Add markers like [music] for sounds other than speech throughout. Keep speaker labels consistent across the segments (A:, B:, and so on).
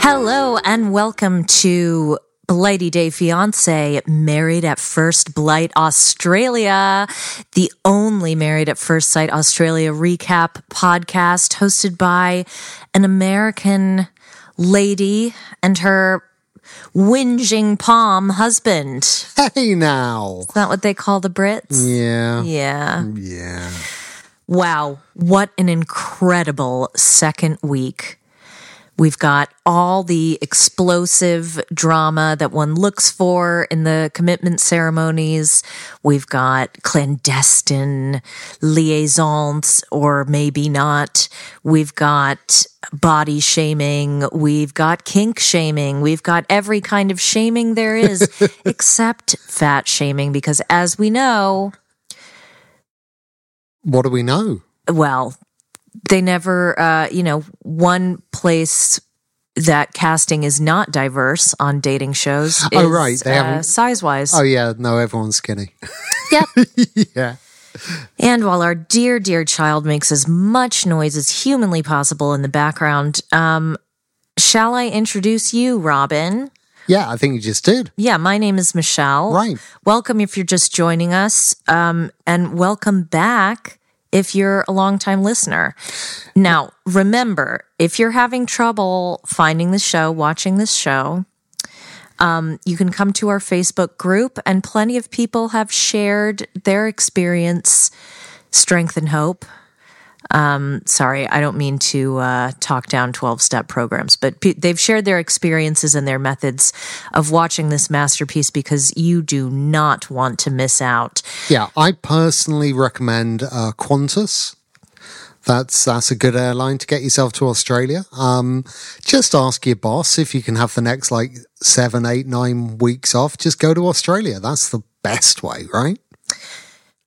A: Hello and welcome to Blighty Day Fiance Married at First Blight Australia, the only Married at First Sight Australia recap podcast hosted by an American lady and her whinging Pom husband.
B: Hey now.
A: Is that what they call the Brits?
B: Yeah.
A: Yeah.
B: Yeah.
A: Wow, what an incredible second week. We've got all the explosive drama that one looks for in the commitment ceremonies. We've got clandestine liaisons, or maybe not. We've got body shaming. We've got kink shaming. We've got every kind of shaming there is, [laughs] except fat shaming, because as we know,
B: What do we know?
A: well, they never, uh, you know, one place that casting is not diverse on dating shows.
B: Oh, right, they
A: uh,
B: haven't-
A: size wise.
B: Oh yeah, no, everyone's skinny. [laughs]
A: Yep. [laughs]
B: yeah.
A: And while our dear, dear child makes as much noise as humanly possible in the background, um, shall I introduce you, Robin?
B: Yeah, I think you just did.
A: Yeah, my name is Michelle.
B: Right.
A: Welcome if you're just joining us, um, and welcome back if you're a longtime listener. Now, remember, if you're having trouble finding the show, watching this show, um, you can come to our Facebook group, and plenty of people have shared their experience, strength, and hope. Um, sorry, I don't mean to uh, talk down 12 step programs, but pe- they've shared their experiences and their methods of watching this masterpiece because you do not want to miss out.
B: Yeah, I personally recommend uh, Qantas. That's that's a good airline to get yourself to Australia. Um, just ask your boss if you can have the next like seven, eight, nine weeks off. Just go to Australia. That's the best way, right?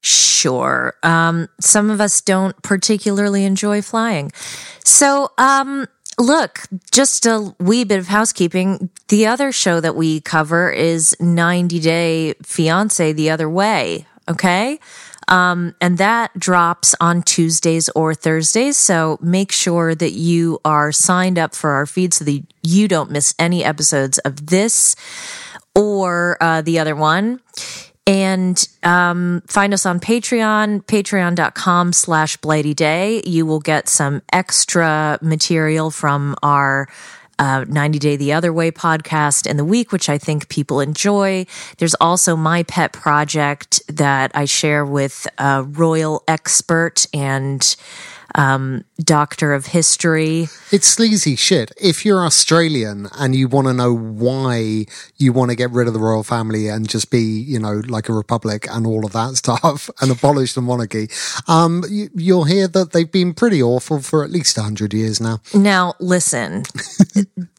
A: Sure. Um, some of us don't particularly enjoy flying. So, um, look, just a wee bit of housekeeping. The other show that we cover is 90 Day Fiance the Other Way. Okay. Um, and that drops on Tuesdays or Thursdays. So make sure that you are signed up for our feed so that you don't miss any episodes of this or uh, the other one and um, find us on patreon patreon.com slash blighty day you will get some extra material from our uh, 90 Day the Other Way podcast in the week, which I think people enjoy. There's also my pet project that I share with a royal expert and um, doctor of history.
B: It's sleazy shit. If you're Australian and you want to know why you want to get rid of the royal family and just be, you know, like a republic and all of that [laughs] stuff and abolish the monarchy, um, you, you'll hear that they've been pretty awful for at least 100 years now.
A: Now, listen. [laughs]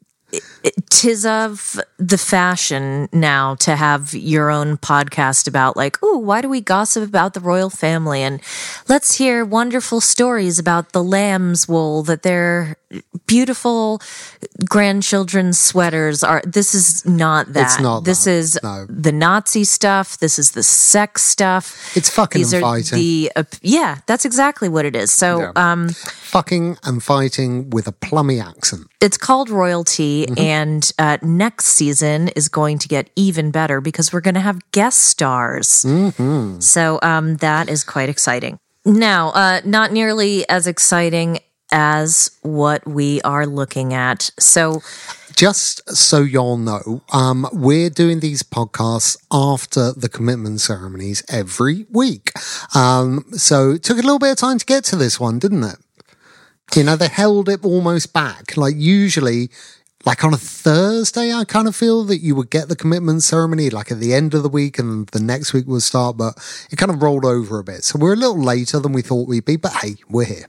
A: tis of the fashion now to have your own podcast about like, oh, why do we gossip about the royal family? And let's hear wonderful stories about the lamb's wool that their beautiful grandchildren's sweaters are. This is not that.
B: It's not
A: This
B: that.
A: is
B: No.
A: the Nazi stuff. This is the sex stuff.
B: It's fucking
A: These
B: and
A: are
B: fighting.
A: the uh, yeah. That's exactly what it is. So
B: Yeah.
A: um,
B: Fucking and fighting with a plummy accent.
A: it's called royalty
B: Mm-hmm.
A: and uh, next season is going to get even better because we're going to have guest stars
B: Mm-hmm.
A: so um, that is quite exciting now uh, not nearly as exciting as what we are looking at so
B: Just so y'all know, um, we're doing these podcasts after the commitment ceremonies every week. Um, so it took a little bit of time to get to this one, didn't it? You know, they held it almost back. Like usually, like on a Thursday, I kind of feel that you would get the commitment ceremony like at the end of the week and the next week would start, but it kind of rolled over a bit. So we're a little later than we thought we'd be, but hey, we're here.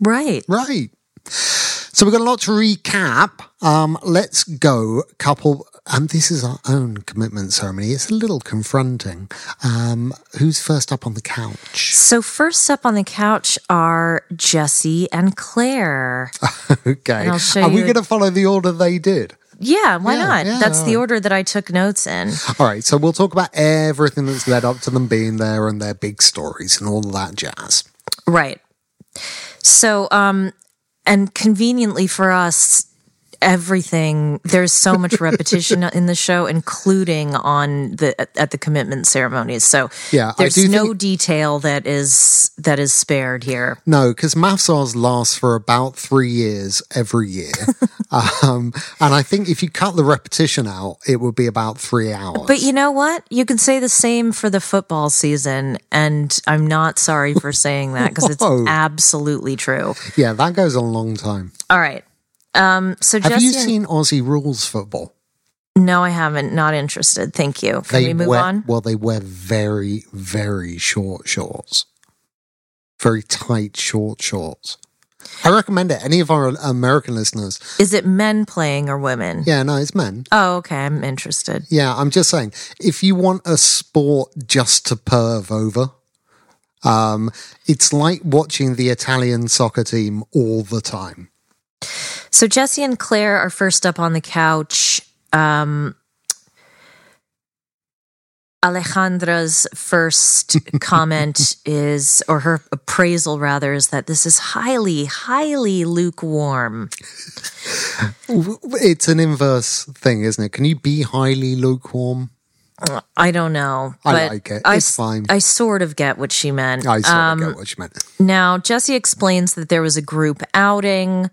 A: right
B: Right. So we've got a lot to recap. Um, let's go, couple. And this is our own commitment ceremony. It's a little confronting. Um, who's first up on the couch?
A: so first up on the couch are jesse and claire [laughs]
B: Okay.
A: And
B: Are we going to follow the order they did?
A: yeah why
B: Yeah,
A: not
B: yeah,
A: that's the order that i took notes in
B: All right. So we'll talk about everything that's led up to them being there and their big stories and all of that jazz.
A: Right. So, um, and conveniently for us, everything there's so much [laughs] repetition in the show, including on the at the commitment ceremonies. So,
B: Yeah,
A: there's no
B: think-
A: detail that is that is spared here.
B: No, because MAFS Oz lasts for about three years every year. [laughs] um, and I think if you cut the repetition out, it would be about three hours.
A: But you know what? You can say the same for the football season, and I'm not sorry for saying that because it's [laughs] absolutely true.
B: yeah, that goes a long time.
A: All right. Um, so
B: Have you seen Aussie rules football?
A: no, I haven't. Not interested. Thank you. Can we move
B: wear,
A: on?
B: Well, they wear very, very short shorts. Very tight, short shorts. I recommend it. Any of our American listeners.
A: Is it men playing or women?
B: Yeah, no, it's men.
A: Oh, okay. I'm interested.
B: Yeah, I'm just saying, if you want a sport just to perv over, um, it's like watching the Italian soccer team all the time.
A: So Jesse and Claire are first up on the couch. Um, Alessandra's first [laughs] comment is, or her appraisal rather, is that this is highly, highly lukewarm.
B: It's an inverse thing, isn't it? Can you be highly lukewarm?
A: I don't know.
B: I like it.
A: I,
B: It's fine.
A: I sort of get what she meant.
B: I sort
A: Um,
B: of get what you meant.
A: Now, Jesse explains that there was a group outing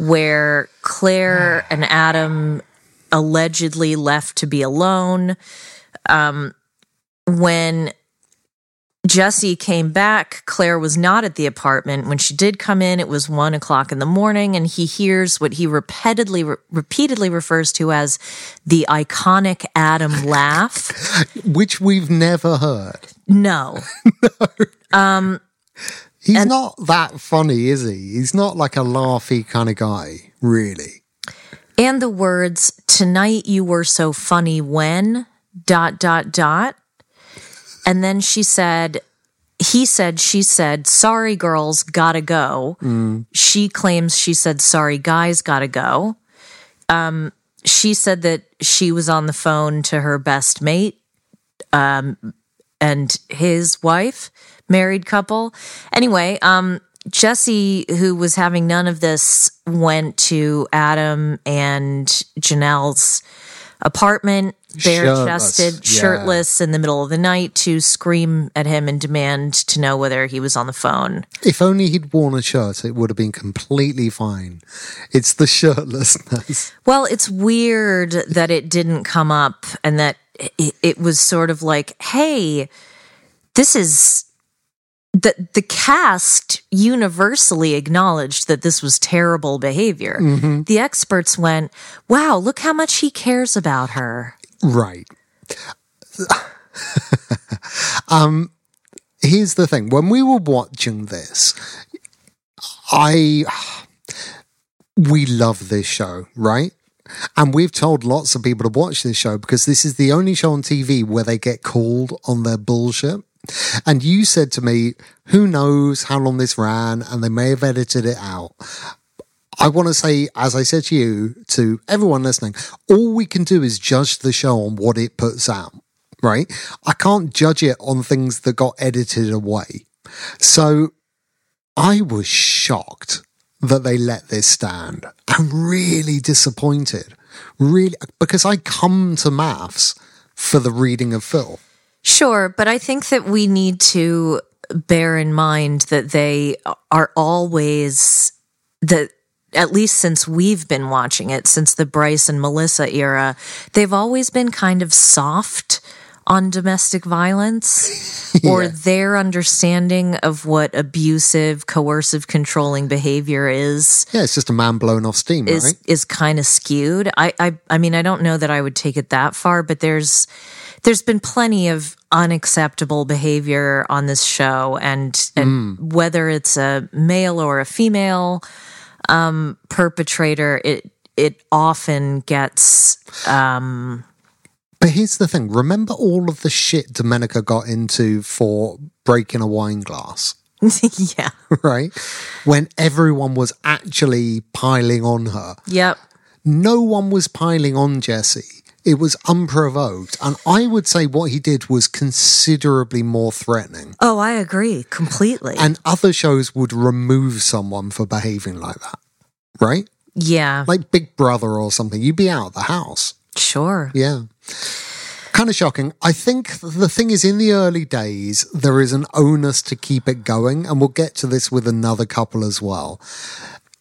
A: where Claire [sighs] and Adam allegedly left to be alone. Um, when Jesse came back, Claire was not at the apartment. When she did come in, it was one o'clock in the morning, and he hears what he repeatedly repeatedly refers to as the iconic Adam [laughs] laugh.
B: Which we've never heard.
A: No, [laughs]
B: He's not that funny, is he? He's not like a laughy kind of guy, really.
A: and the words "Tonight you were so funny when dot dot dot," and then she said. He said, she said, sorry, girls, gotta go. She claims she said, sorry, guys, gotta go. Um, she said that she was on the phone to her best mate um, and his wife, married couple. Anyway, um, Jesse, who was having none of this, went to Adam and Janelle's apartment, bare chested,
B: Shirtless, yeah.
A: shirtless in the middle of the night to scream at him and demand to know whether he was on the phone.
B: If only he'd worn a shirt, it would have been completely fine. It's the shirtlessness. [laughs]
A: Well, it's weird that it didn't come up and that it, it was sort of like, hey, this is the the cast universally acknowledged that this was terrible behavior. The experts went, "Wow, look how much he cares about her."
B: Right. [laughs] um, here's the thing. When we were watching this, I we love this show, right? And we've told lots of people to watch this show because this is the only show on TV where they get called on their bullshit. And you said to me, who knows how long this ran, and they may have edited it out. I want to say, as I said to you, to everyone listening, all we can do is judge the show on what it puts out, right? I can't judge it on things that got edited away. So I was shocked that they let this stand. I'm really disappointed. Really, because I come to MAFS for the reading of Phil.
A: Sure, but I think that we need to bear in mind that they are always that at least since we've been watching it since the Bryce and Melissa era, they've always been kind of soft on domestic violence [laughs] or their understanding of what abusive, coercive, controlling behavior is
B: Yeah, it's just a man blowing off steam,
A: is
B: right?
A: is kind of skewed. I, I I mean I don't know that I would take it that far, but there's there's been plenty of unacceptable behavior on this show and and whether it's a male or a female um perpetrator it it often gets um
B: But here's the thing remember all of the shit Domenica got into for breaking a wine glass? [laughs]
A: yeah
B: right? When everyone was actually piling on her.
A: yep
B: No one was piling on Jesse. It was unprovoked. And I would say what he did was considerably more threatening.
A: oh I agree completely
B: And other shows would remove someone for behaving like that, right?
A: yeah
B: Like Big Brother or something. You'd be out of the house.
A: sure
B: Yeah. Kind of shocking. I think the thing is, in the early days, there is an onus to keep it going, and we'll get to this with another couple as well.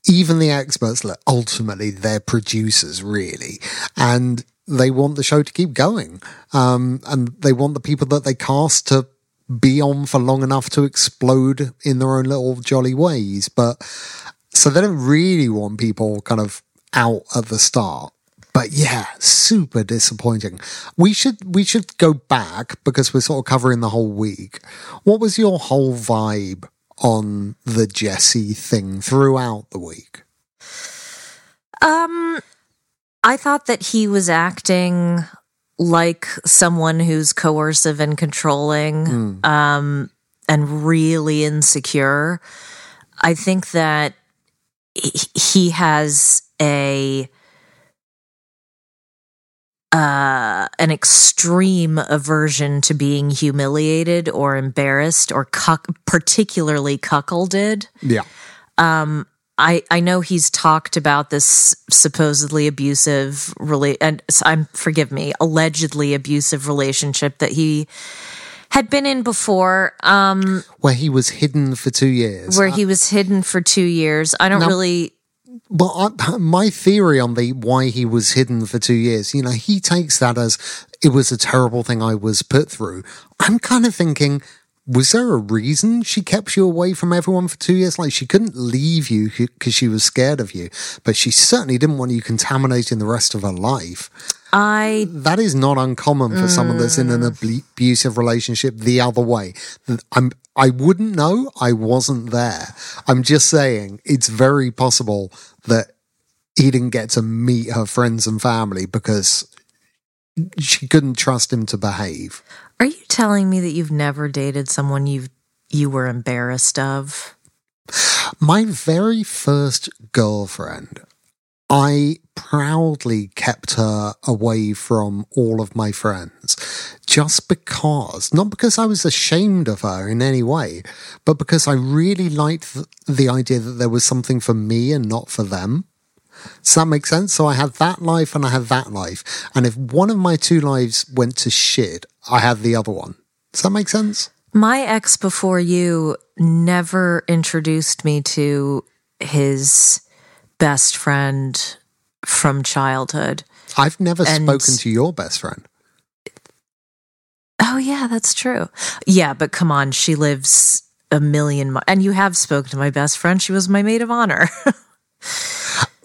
B: Even the experts, look, ultimately, they're producers, really, and they want the show to keep going. Um, and they want the people that they cast to be on for long enough to explode in their own little jolly ways. But so they don't really want people kind of out at the start. But yeah, super disappointing. We should we should go back because we're sort of covering the whole week. What was your whole vibe on the Jesse thing throughout the week?
A: Um, I thought that he was acting like someone who's coercive and controlling, um, and really insecure. I think that he- he has a uh, an extreme aversion to being humiliated or embarrassed or cuck- particularly cuckolded.
B: Yeah.
A: Um, I I know he's talked about this supposedly abusive rela- and I'm forgive me, allegedly abusive relationship that he had been in before, um,
B: Where he was hidden for two years.
A: where he was hidden for two years. I don't
B: Now-
A: really.
B: Well, I, my theory on the why he was hidden for two years, you know, he takes that as it was a terrible thing I was put through. I'm kind of thinking, was there a reason she kept you away from everyone for two years? Like she couldn't leave you because she was scared of you, but she certainly didn't want you contaminating the rest of her life.
A: I
B: That is not uncommon for someone that's in an mm. abusive relationship the other way. I'm, I wouldn't know. I wasn't there. I'm just saying it's very possible that he didn't get to meet her friends and family because she couldn't trust him to behave.
A: Are you telling me that you've never dated someone you you were embarrassed of?
B: My very first girlfriend, I proudly kept her away from all of my friends just because, not because I was ashamed of her in any way, but because I really liked the idea that there was something for me and not for them. Does that make sense? So I had that life and I had that life. And if one of my two lives went to shit, I had the other one. Does that make sense?
A: My ex before you never introduced me to his best friend from childhood.
B: I've never
A: And-
B: spoken to your best friend.
A: Oh yeah, that's true. Yeah, but come on, she lives a million mi- and you have spoken to my best friend. She was my maid of honor. [laughs]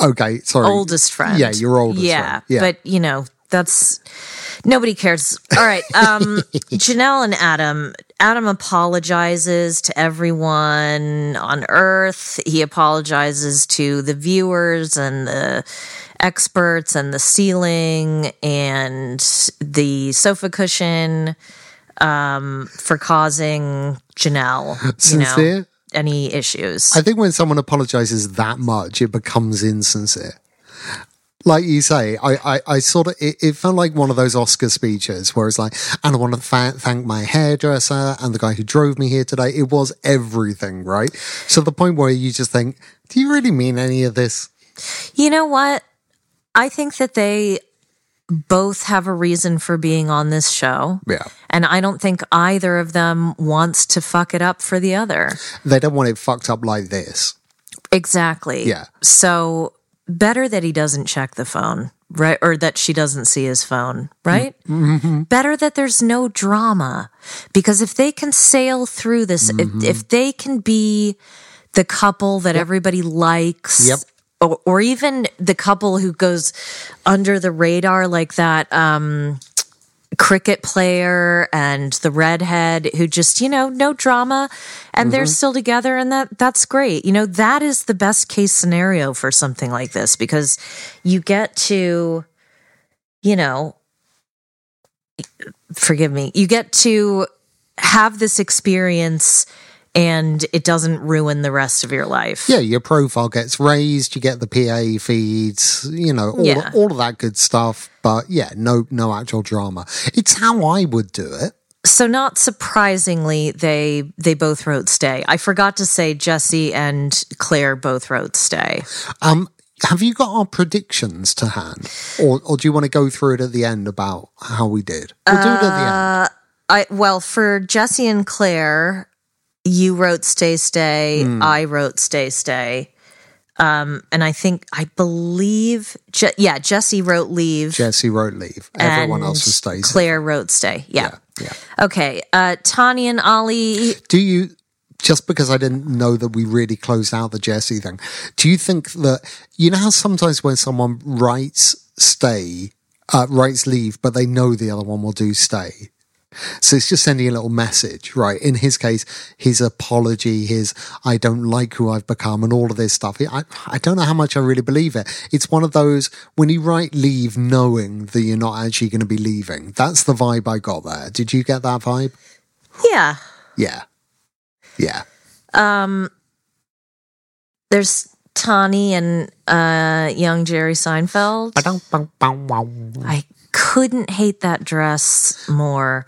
B: Okay, sorry.
A: oldest friend.
B: Yeah, your oldest
A: yeah,
B: friend. Yeah.
A: But you know, that's nobody cares. All right. Um [laughs] Janelle and Adam. Adam apologizes to everyone on earth. He apologizes to the viewers and the experts and the ceiling and the sofa cushion um, for causing Janelle, you know,
B: Sincere?
A: Any issues.
B: I think when someone apologizes that much, it becomes insincere. Like you say, I, I, I sort of, it, it felt like one of those Oscar speeches where it's like, and I want to fa- thank my hairdresser and the guy who drove me here today. It was everything, right? So the point where you just think, do you really mean any of this?
A: You know what? I think that they both have a reason for being on this show.
B: Yeah.
A: And I don't think either of them wants to fuck it up for the other.
B: They don't want it fucked up like this.
A: Exactly.
B: Yeah.
A: So better that he doesn't check the phone, right? Or that she doesn't see his phone, right?
B: Mm-hmm.
A: Better that there's no drama. Because if they can sail through this,
B: Mm-hmm.
A: if, if they can be the couple that everybody likes,
B: Yep.
A: Or, or even the couple who goes under the radar like that, um, cricket player and the redhead who just you know no drama and they're still together and that that's great. You know that is the best case scenario for something like this because you get to you know forgive me you get to have this experience and it doesn't ruin the rest of your life
B: Yeah, your profile gets raised, you get the PA feeds, you know, all,
A: Yeah.
B: all of that good stuff. But yeah, no, no actual drama. It's how I would do it.
A: so not surprisingly they they both wrote stay i forgot to say jesse and claire both wrote stay
B: Um, have you got our predictions to hand, or or do you want to go through it at the end about how we did? We'll do it at the end.
A: i well for jesse and claire you wrote stay stay i wrote stay stay um and i think i believe Je- yeah jesse wrote leave
B: Jesse wrote leave. Everyone else was Stacey.
A: claire wrote stay yeah,
B: Yeah.
A: okay uh tanya and ollie
B: Do you? Just because I didn't know that we really closed out the Jesse thing, do you think that you know how sometimes when someone writes stay, uh, writes leave, but they know the other one will do stay, So it's just sending a little message, right? In his case, his apology, his I don't like who I've become, and all of this stuff. I, I don't know how much I really believe it. It's one of those when you write leave knowing that you're not actually going to be leaving. That's the vibe I got there. Did you get that vibe?
A: Yeah.
B: Yeah. Yeah.
A: Um, there's Tahnee and uh, young Jerry Seinfeld. I couldn't hate that dress more.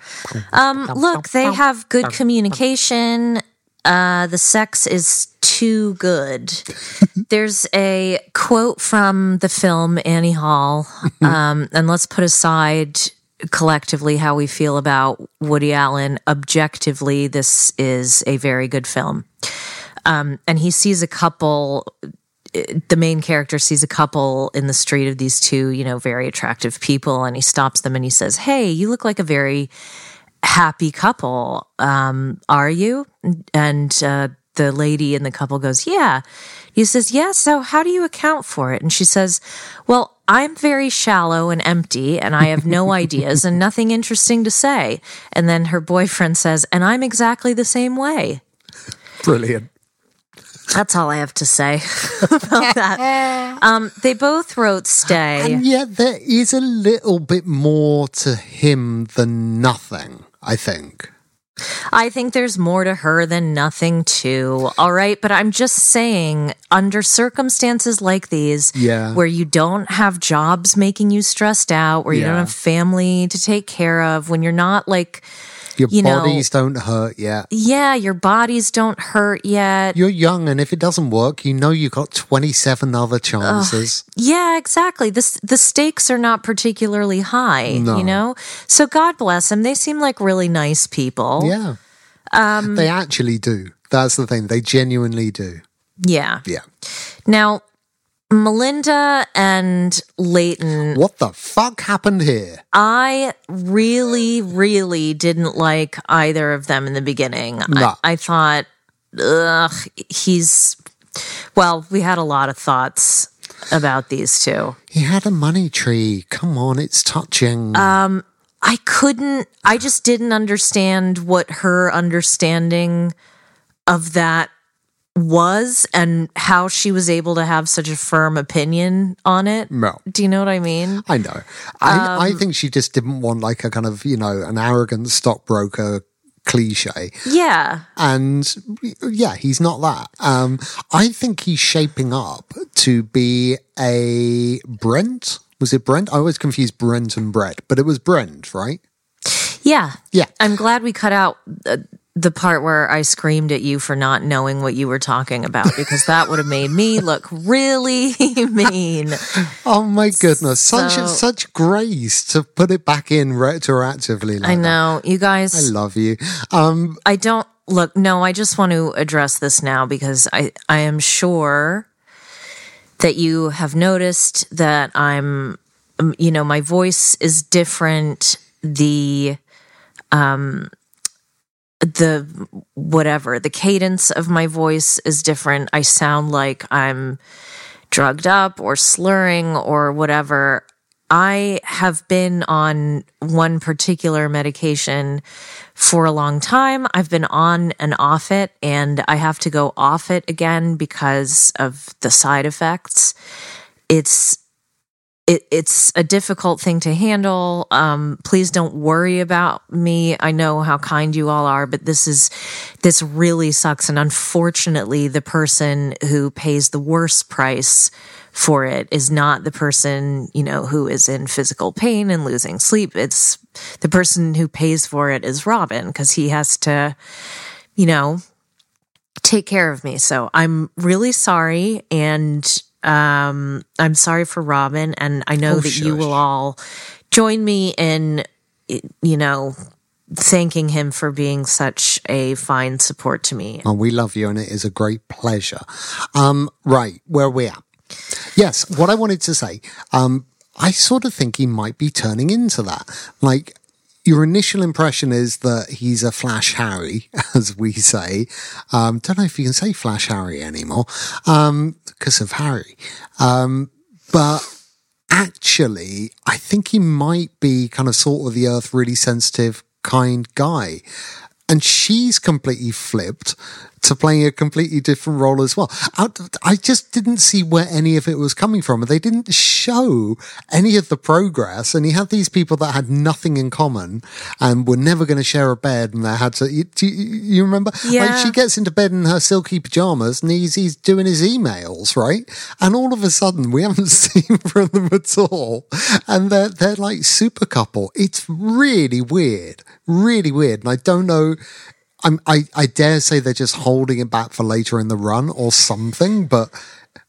A: Um, look, they have good communication. Uh, the sex is too good. [laughs] There's a quote from the film Annie Hall, um, and let's put aside collectively how we feel about Woody Allen. Objectively, this is a very good film. Um, and he sees a couple the main character sees a couple in the street of these two, you know, very attractive people, and he stops them and he says, Hey, you look like a very happy couple. Um, are you? And uh, the lady in the couple goes, Yeah. He says, Yeah, so how do you account for it? And she says, Well, I'm very shallow and empty, and I have no [laughs] ideas and nothing interesting to say. And then her boyfriend says, And I'm exactly the same way.
B: Brilliant.
A: That's all I have to say [laughs] about [laughs] that. Um, they both wrote "Stay."
B: And yet there is a little bit more to him than nothing, I think.
A: I think there's more to her than nothing, too. All right, but I'm just saying, under circumstances like these,
B: Yeah.
A: where you don't have jobs making you stressed out, where you don't have family to take care of, when you're not like,
B: Your
A: You know-
B: bodies don't hurt yet.
A: yeah, your bodies don't hurt yet.
B: You're young, and if it doesn't work, you know you've got 27 other chances.
A: Yeah, exactly. This the stakes are not particularly high,
B: No.
A: you know. So God bless them. They seem like really nice people.
B: Yeah.
A: Um,
B: they actually do. That's the thing. They genuinely do.
A: Yeah.
B: Yeah.
A: Now, Melinda and Layton,
B: What the fuck happened here?
A: I really, really didn't like either of them in the beginning. I, I thought, ugh, he's. Well, we had a lot of thoughts about these two.
B: He had a money tree. Come on, it's touching.
A: Um, I couldn't, I just didn't understand what her understanding of that was and how she was able to have such a firm opinion on it.
B: No.
A: Do you know what I mean?
B: I know. I,
A: Um,
B: I think she just didn't want like a kind of, you know, an arrogant stockbroker cliche.
A: Yeah.
B: And yeah, he's not that. Um, I think he's shaping up to be a Brent. Was it Brent? I always confuse Brent and Brett, but it was Brent, right?
A: Yeah.
B: Yeah.
A: I'm glad we cut out uh, the part where I screamed at you for not knowing what you were talking about because that would have made me look really [laughs] mean.
B: Oh my goodness. Such
A: So-
B: such grace to put it back in retroactively. Like
A: I
B: that.
A: know. You guys
B: I love you. Um,
A: I don't look. No, I just want to address this now because I I am sure that you have noticed that I'm, um, you know, my voice is different. The, um, the whatever the cadence of my voice is different. I sound like I'm drugged up or slurring or whatever. I have been on one particular medication for a long time. I've been on and off it, and I have to go off it again because of the side effects. It's it, it's a difficult thing to handle. Um, please don't worry about me. I know how kind you all are, but this is this really sucks. And unfortunately, the person who pays the worst price for it is not the person you know who is in physical pain and losing sleep. It's the person who pays for it is Robin because he has to, you know, take care of me. So I'm really sorry and um I'm sorry for Robin and I know
B: Oh,
A: that you will all join me in you know thanking him for being such a fine support to me.
B: and we love you, and it is a great pleasure. Um, right, where are we at? Yes, what I wanted to say, um, I sort of think he might be turning into that. Like, your initial impression is that he's a Flash Harry, [laughs] as we say. Um, don't know if you can say Flash Harry anymore, um, because of Harry. Um, but actually, I think he might be kind of sort of the earth, really sensitive, kind guy. And she's completely flipped to playing a completely different role as well. I, I just didn't see where any of it was coming from. They didn't show any of the progress. And he had these people that had nothing in common and were never going to share a bed. And they had to, you, do you, you remember? Like
A: Yeah.
B: she gets into bed in her silky pajamas and he's, he's doing his emails, right? And all of a sudden we haven't [laughs] seen from them at all. And they're, they're like super couple. It's really weird, really weird. And I don't know. I'm, I, I dare say they're just holding it back for later in the run or something, but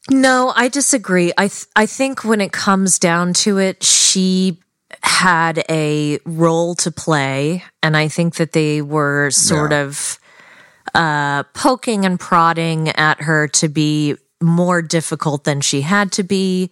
A: No, I disagree. I th- I think when it comes down to it, she had a role to play, and I think that they were sort
B: Yeah.
A: of uh, poking and prodding at her to be more difficult than she had to be.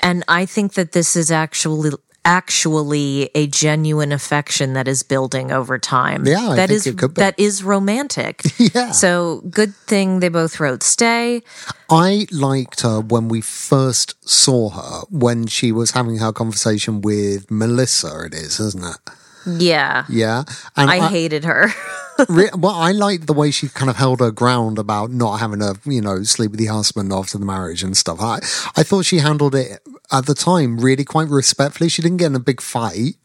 A: And I think that this is actually actually a genuine affection that is building over time.
B: Yeah, I
A: that is
B: it could be.
A: that is romantic. [laughs]
B: Yeah.
A: So good thing they both wrote stay.
B: I liked her when we first saw her when she was having her conversation with Melissa, it is, isn't it?
A: Yeah.
B: Yeah. And
A: I hated her. [laughs]
B: Re- well, I liked the way she kind of held her ground about not having to, you know, sleep with the husband after the marriage and stuff. I, I thought she handled it at the time really quite respectfully. She didn't get in a big fight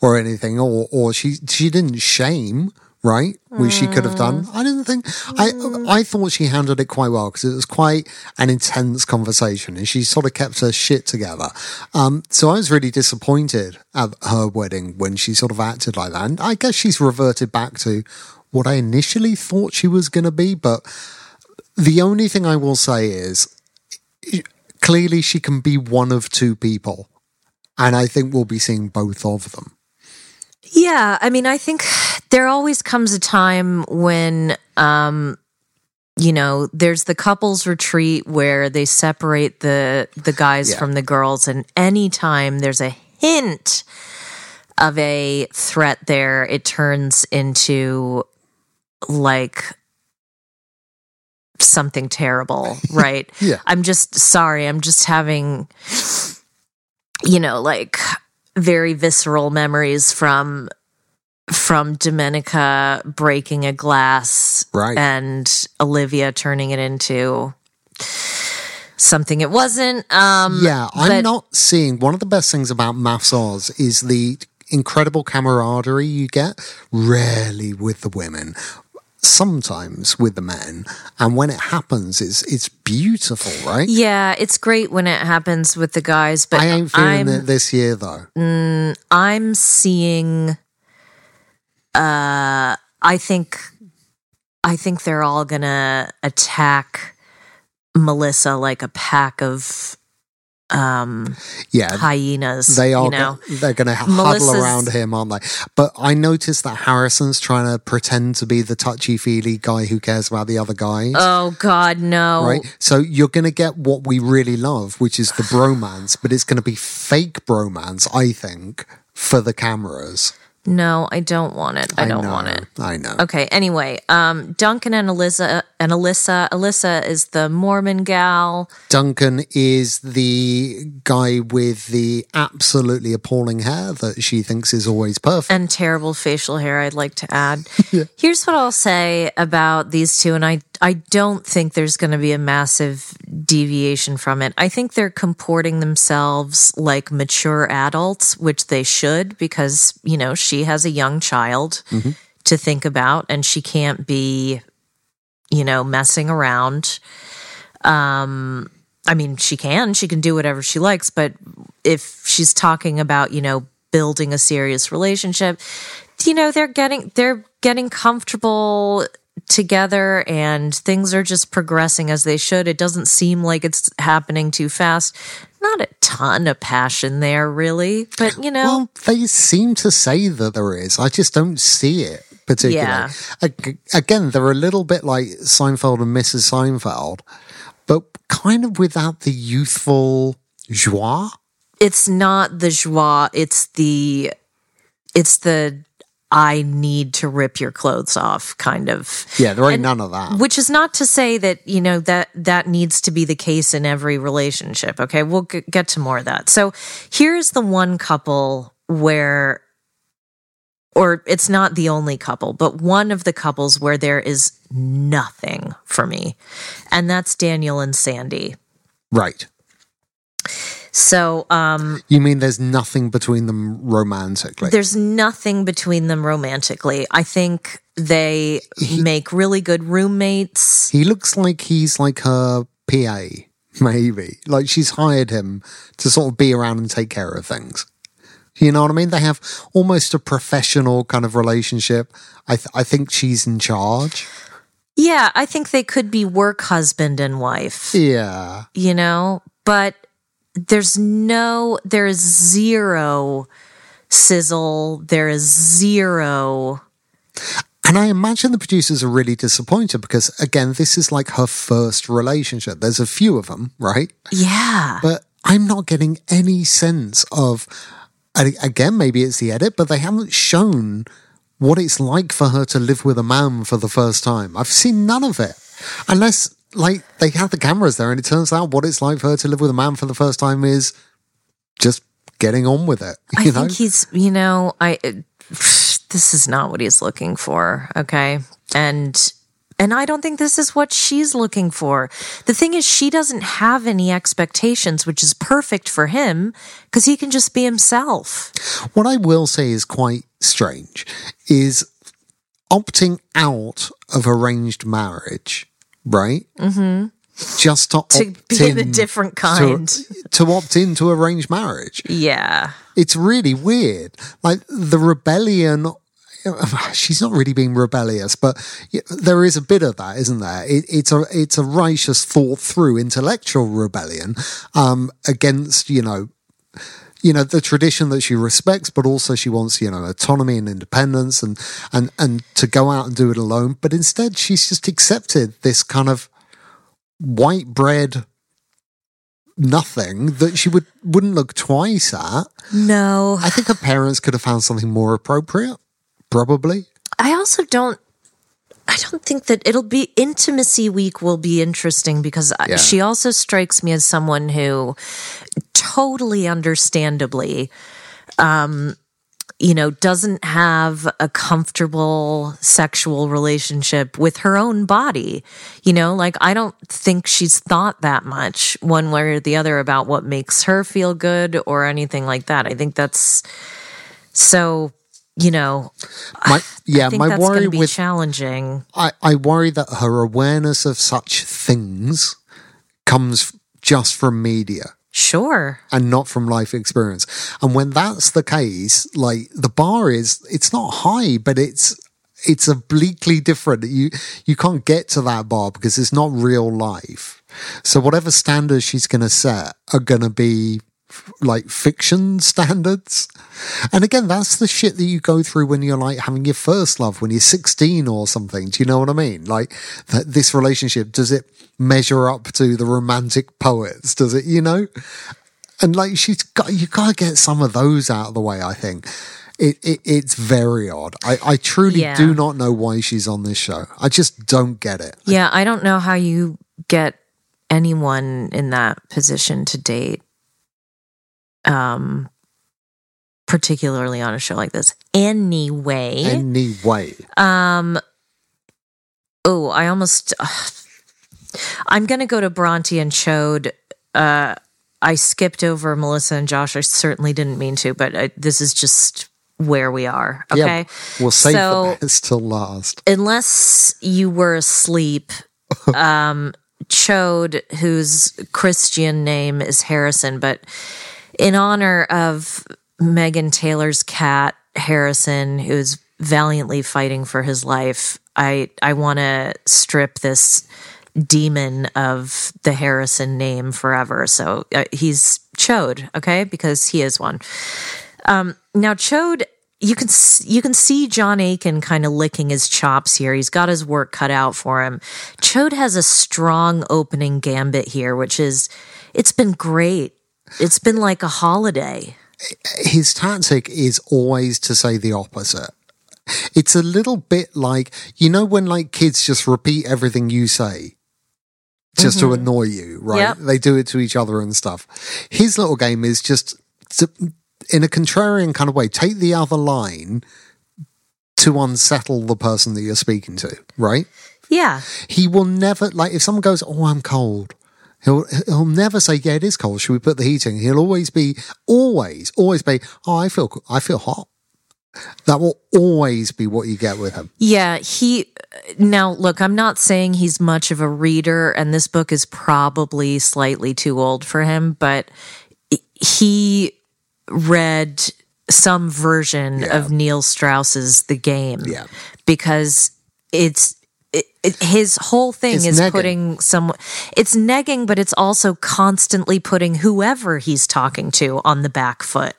B: or anything, or or she she didn't shame. Right, which she could have done. I didn't think. I I thought she handled it quite well because it was quite an intense conversation, and she sort of kept her shit together. Um, so I was really disappointed at her wedding when she sort of acted like that. And I guess she's reverted back to what I initially thought she was going to be. But the only thing I will say is clearly she can be one of two people. And I think we'll be seeing both of them.
A: Yeah, I mean, I think there always comes a time when, um, you know, there's the couples retreat where they separate the the guys
B: Yeah.
A: from the girls, and anytime there's a hint of a threat there, it turns into like something terrible, [laughs] right?
B: Yeah.
A: I'm just sorry. I'm just having, you know, like very visceral memories from from Domenica breaking a glass
B: Right.
A: and Olivia turning it into something it wasn't. Um,
B: Yeah, I'm
A: but-
B: not seeing one of the best things about MAFS Oz is the incredible camaraderie you get, rarely with the women. Sometimes with the men, and when it happens, it's it's beautiful, right?
A: Yeah, it's great when it happens with the guys, but
B: I ain't feeling
A: I'm,
B: it this year though.
A: I'm seeing. Uh, I think, I think they're all gonna attack Melissa like a pack of um
B: Yeah,
A: hyenas.
B: they are.
A: you know.
B: go- they're going to huddle
A: Melissa's-
B: around him, aren't they? But I noticed that Harrison's trying to pretend to be the touchy feely guy who cares about the other guys.
A: Oh God, no!
B: right? So you're going to get what we really love, which is the bromance, but it's going to be fake bromance, I think, for the cameras.
A: No, I don't want it. I, don't
B: know,
A: want it.
B: I know.
A: Okay. Anyway, um, Duncan and Alyssa and Alyssa. Alyssa is the Mormon gal.
B: Duncan is the guy with the absolutely appalling hair that she thinks is always perfect.
A: and terrible facial hair i'd like to add [laughs] here's what i'll say about these two and i i don't think there's going to be a massive deviation from it. I think they're comporting themselves like mature adults which they should because you know she has a young child to think about and she can't be you know messing around. Um I mean, she can, she can do whatever she likes, but if she's talking about, you know, building a serious relationship, you know, they're getting they're getting comfortable together and things are just progressing as they should. It doesn't seem like it's happening too fast. Not a ton of passion there really, but you know,
B: Well, they seem to say that there is. I just don't see it particularly.
A: Yeah.
B: Again, they're a little bit like Seinfeld and Mrs. Seinfeld, but kind of without the youthful joie.
A: it's not the joie, it's the it's the I need to rip your clothes off kind of
B: Yeah, there ain't
A: And-
B: none of that.
A: which is not to say that you know that that needs to be the case in every relationship okay we'll g- get to more of that so here's the one couple where or it's not the only couple but one of the couples where there is nothing for me and that's daniel and sandy
B: Right.
A: So um
B: You mean there's nothing between them romantically?
A: there's nothing between them romantically i think they make really good roommates
B: He looks like he's like her PA, maybe. Like she's hired him to sort of be around and take care of things. You know what I mean? They have almost a professional kind of relationship. I th- I think she's in charge.
A: yeah i think they could be work husband and wife
B: Yeah.
A: you know, but there's no, there is zero sizzle. There is zero.
B: And I imagine the producers are really disappointed because, again, this is like her first relationship. There's a few of them, right?
A: Yeah.
B: But I'm not getting any sense of, again, maybe it's the edit, but they haven't shown what it's like for her to live with a man for the first time. I've seen none of it. Unless, like, they have the cameras there and it turns out what it's like for her to live with a man for the first time is just getting on with it.
A: I
B: know?
A: think he's, you know, I, [sighs] this is not what he's looking for. Okay. And, and I don't think this is what she's looking for. The thing is, she doesn't have any expectations, which is perfect for him because he can just be himself.
B: What I will say is quite strange is opting out of arranged marriage, right? Mm-hmm. Just to,
A: To be in a different kind.
B: To, opt into arranged marriage.
A: Yeah.
B: It's really weird. Like the rebellion. [sighs] She's not really being rebellious, but there is a bit of that, isn't there? It, it's a it's a righteous, thought through, intellectual rebellion um, against you know you know the tradition that she respects but also she wants you know autonomy and independence and and and to go out and do it alone but instead she's just accepted this kind of white bread nothing that she would wouldn't look twice at
A: No.
B: i think her parents could have found something more appropriate probably
A: I also don't. I don't think that it'll be intimacy week will be interesting because
B: Yeah.
A: she also strikes me as someone who totally understandably um you know, doesn't have a comfortable sexual relationship with her own body. You know, like I don't think she's thought that much one way or the other about what makes her feel good or anything like that. I think that's so, you know,
B: My, yeah, my
A: that's
B: worry
A: be
B: with
A: challenging.
B: I, I worry that her awareness of such things comes just from media
A: Sure.
B: and not from life experience. And when that's the case, like the bar is, it's not high, but it's, it's obliquely different. You, you can't get to that bar because it's not real life. So whatever standards she's going to set are going to be like fiction standards. And again, that's the shit that you go through when you're like having your first love when you're 16 or something. Do you know what I mean? Like that this relationship, does it measure up to the romantic poets? Does it, you know? And like she's got, you got to get some of those out of the way, I think. It, it it's very odd. I, I truly
A: Yeah.
B: do not know why she's on this show. I just don't get it.
A: Yeah, I don't know how you get anyone in that position to date. Um particularly on a show like this. Anyway,
B: Anyway,
A: um Oh, I almost [sighs] I'm going to go to Bronte and Chode. Uh I skipped over Melissa and Josh. I certainly didn't mean to, but I, this is just where we are. Okay.
B: yeah, we'll save
A: So-
B: the best till last.
A: unless you were asleep, [laughs] um, Chode, whose Christian name is Harrison, but in honor of Megan Taylor's cat, Harrison, who's valiantly fighting for his life, I, I want to strip this demon of the Harrison name forever. So uh, he's Chode, okay? Because he is one. Um, now Chode, you can you can see John Aiken kind of licking his chops here. He's got his work cut out for him. Chode has a strong opening gambit here, which is it's been great. It's been like a holiday.
B: his tactic is always to say the opposite. It's a little bit like, you know, when like kids just repeat everything you say just to mm-hmm. annoy you, right?
A: Yep.
B: They do it to each other and stuff. His little game is just to, in a contrarian kind of way, take the other line to unsettle the person that you're speaking to, right?
A: Yeah,
B: He will never like if someone goes, "Oh, I'm cold." He'll he'll never say, "Yeah, it is cold. Should we put the heating?" He'll always be always always be, "Oh, I feel I feel hot." That will always be what you get with him.
A: yeah. He now look. I'm not saying he's much of a reader, and this book is probably slightly too old for him, but he read some version
B: Yeah.
A: of Neil Strauss's The Game.
B: Yeah.
A: because it's it, it, his whole thing
B: It's
A: is
B: negging.
A: putting some it's negging but it's also constantly putting whoever he's talking to on the back foot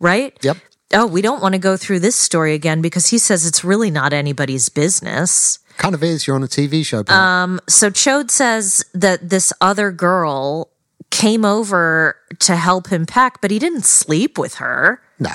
A: right
B: Yep.
A: oh we don't want to go through this story again because he says it's really not anybody's business
B: Kind of is. You're on a TV show. Pam.
A: so chode says that this other girl came over to help him pack but he didn't sleep with her
B: no.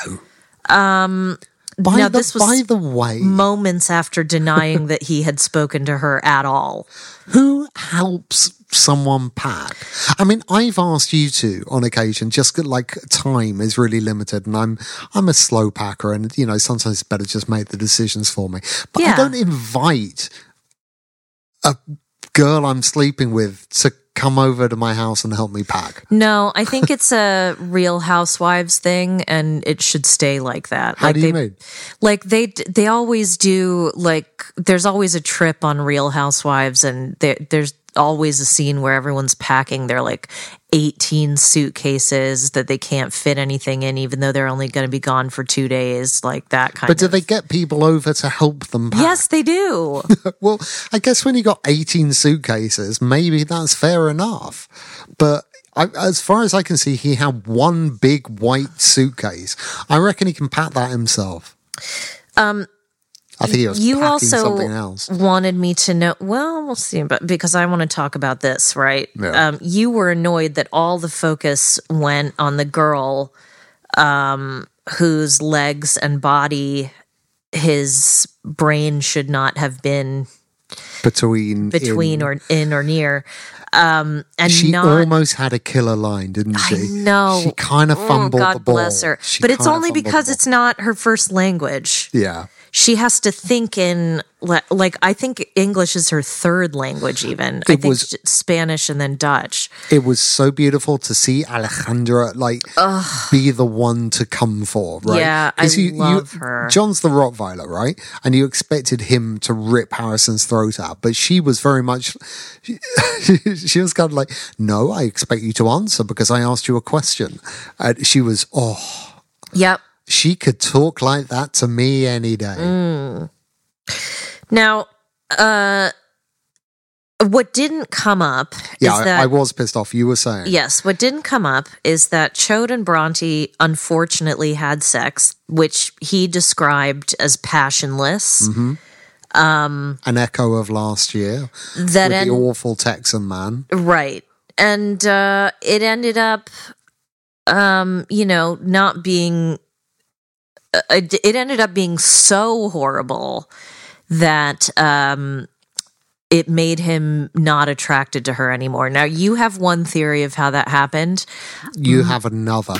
B: Um. By
A: now
B: the
A: this was
B: by the way,
A: moments after denying that he had spoken to her at all
B: who helps someone pack? I mean, I've asked you to on occasion, just like time is really limited and I'm, I'm a slow packer and, you know, sometimes it's better just make the decisions for me. But I don't invite a girl I'm sleeping with to come over to my house and help me pack.
A: No, I think it's a Real Housewives thing, and it should stay like that.
B: How
A: like
B: do you
A: they,
B: mean?
A: Like they they always do. Like there's always a trip on Real Housewives, and there, there's always a scene where everyone's packing their like 18 suitcases that they can't fit anything in, even though they're only going to be gone for two days. Like that kind
B: But do
A: of.
B: they get people over to help them pack?
A: Yes, they do. [laughs]
B: Well, I guess when you got 18 suitcases, maybe that's fair enough. But I, as far as I can see, he had one big white suitcase. I reckon he can pack that himself. Um, I think he was
A: you also
B: something else.
A: wanted me to know well we'll see but because i want to talk about this right
B: Yeah.
A: um, you were annoyed that all the focus went on the girl um, whose legs and body his brain should not have been
B: Between
A: between
B: in-
A: or in or near Um, and
B: she
A: not.
B: almost had a killer line, didn't she?
A: No,
B: She kind of
A: Oh,
B: fumbled
A: God
B: the ball.
A: bless her.
B: She
A: but it's only because it's not her first language.
B: yeah.
A: She has to think in like I think English is her third language. Even I
B: It
A: think
B: was-
A: Spanish and then Dutch.
B: It was so beautiful to see Alessandra like be the one to come for, right?
A: Yeah, I
B: 'Cause
A: love her.
B: John's the Rottweiler, right? And you expected him to rip Harrison's throat out, but she was very much. She, [laughs] she was kind of like, "No, I expect you to answer because I asked you a question." And she was, oh,
A: Yep.
B: She could talk like that to me any day.
A: Mm. Now, uh, what didn't come up
B: yeah,
A: is
B: I,
A: that
B: I was pissed off. You were saying,
A: Yes, what didn't come up is that Chode and Bronte unfortunately had sex, which he described as passionless.
B: um an echo of last year
A: That
B: with the awful Texan man.
A: right, and uh, it ended up, um, you know, not being. Uh, it ended up being so horrible that um, it made him not attracted to her anymore. Now, you have one theory of how that happened.
B: You have another.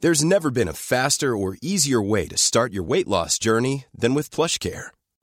C: There's never been a faster or easier way to start your weight loss journey than with PlushCare.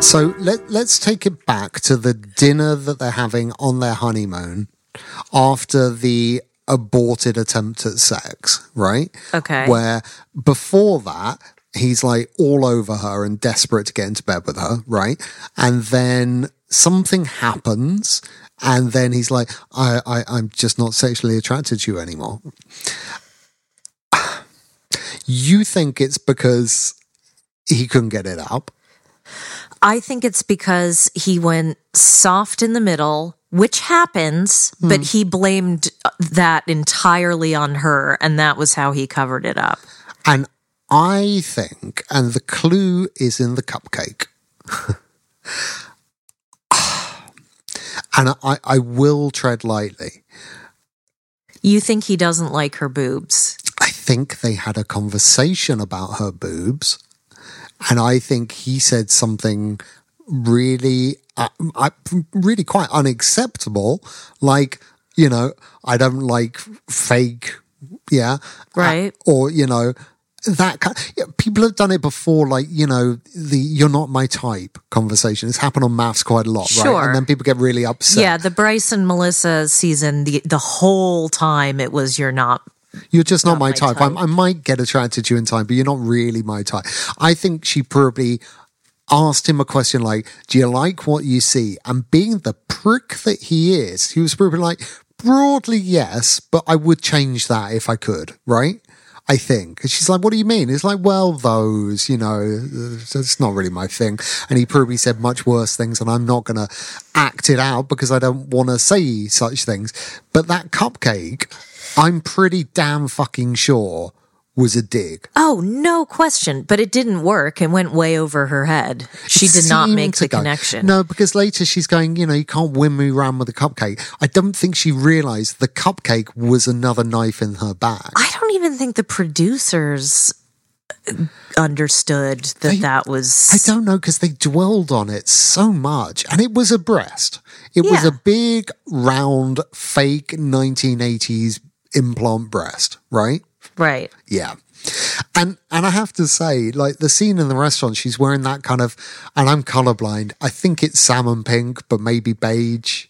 B: So let let's take it back to the dinner that they're having on their honeymoon after the aborted attempt at sex, right?
A: Okay.
B: Where before that he's like all over her and desperate to get into bed with her, right? And then something happens and then he's like, I, I I'm just not sexually attracted to you anymore. [sighs] You think it's because he couldn't get it up?
A: I think it's because he went soft in the middle, which happens, hmm. but he blamed uh, that entirely on her, and that was how he covered it up.
B: And I think, and the clue is in the cupcake. [sighs] and I, I will tread lightly.
A: You think he doesn't like her boobs?
B: I think they had a conversation about her boobs. And I think he said something really, uh, I, really quite unacceptable. Like, you know, I don't like fake, yeah.
A: Right.
B: Uh, or, you know, that kind yeah, people have done it before, like, you know, the you're not my type conversation. It's happened on MAFS quite a lot, right? And then people get really upset.
A: Yeah, the Bryce and Melissa season, the the whole time it was you're not.
B: You're just not,
A: Not
B: my, type.
A: type.
B: I might get attracted to you in time, but you're not really my type. I think she probably asked him a question like, Do you like what you see? And being the prick that he is, he was probably like, Broadly, yes, but I would change that if I could, right? I think. And she's like, What do you mean? It's like, Well, those, you know, it's not really my thing. And he probably said much worse things, and I'm not going to act it out because I don't want to say such things. But that cupcake, I'm pretty damn fucking sure was a dig.
A: Oh, no question. But it didn't work and went way over her head. She
B: It
A: did not make the
B: go.
A: connection.
B: No, because later she's going, you know, you can't win me around with a cupcake. I don't think she realized the cupcake was another knife in her bag.
A: I don't even think the producers uh, understood that
B: They-
A: that was.
B: I don't know because they dwelled on it so much. And it was a breast. It was a big, round, fake 1980s implant breast, right?
A: Right.
B: Yeah. And and I have to say, like the scene in the restaurant, she's wearing that kind of, and I'm colorblind. I think it's salmon pink, but maybe beige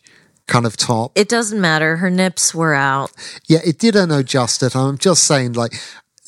B: kind of top.
A: It doesn't matter. Her nips were out.
B: Yeah, it did her no justice. I'm just saying, like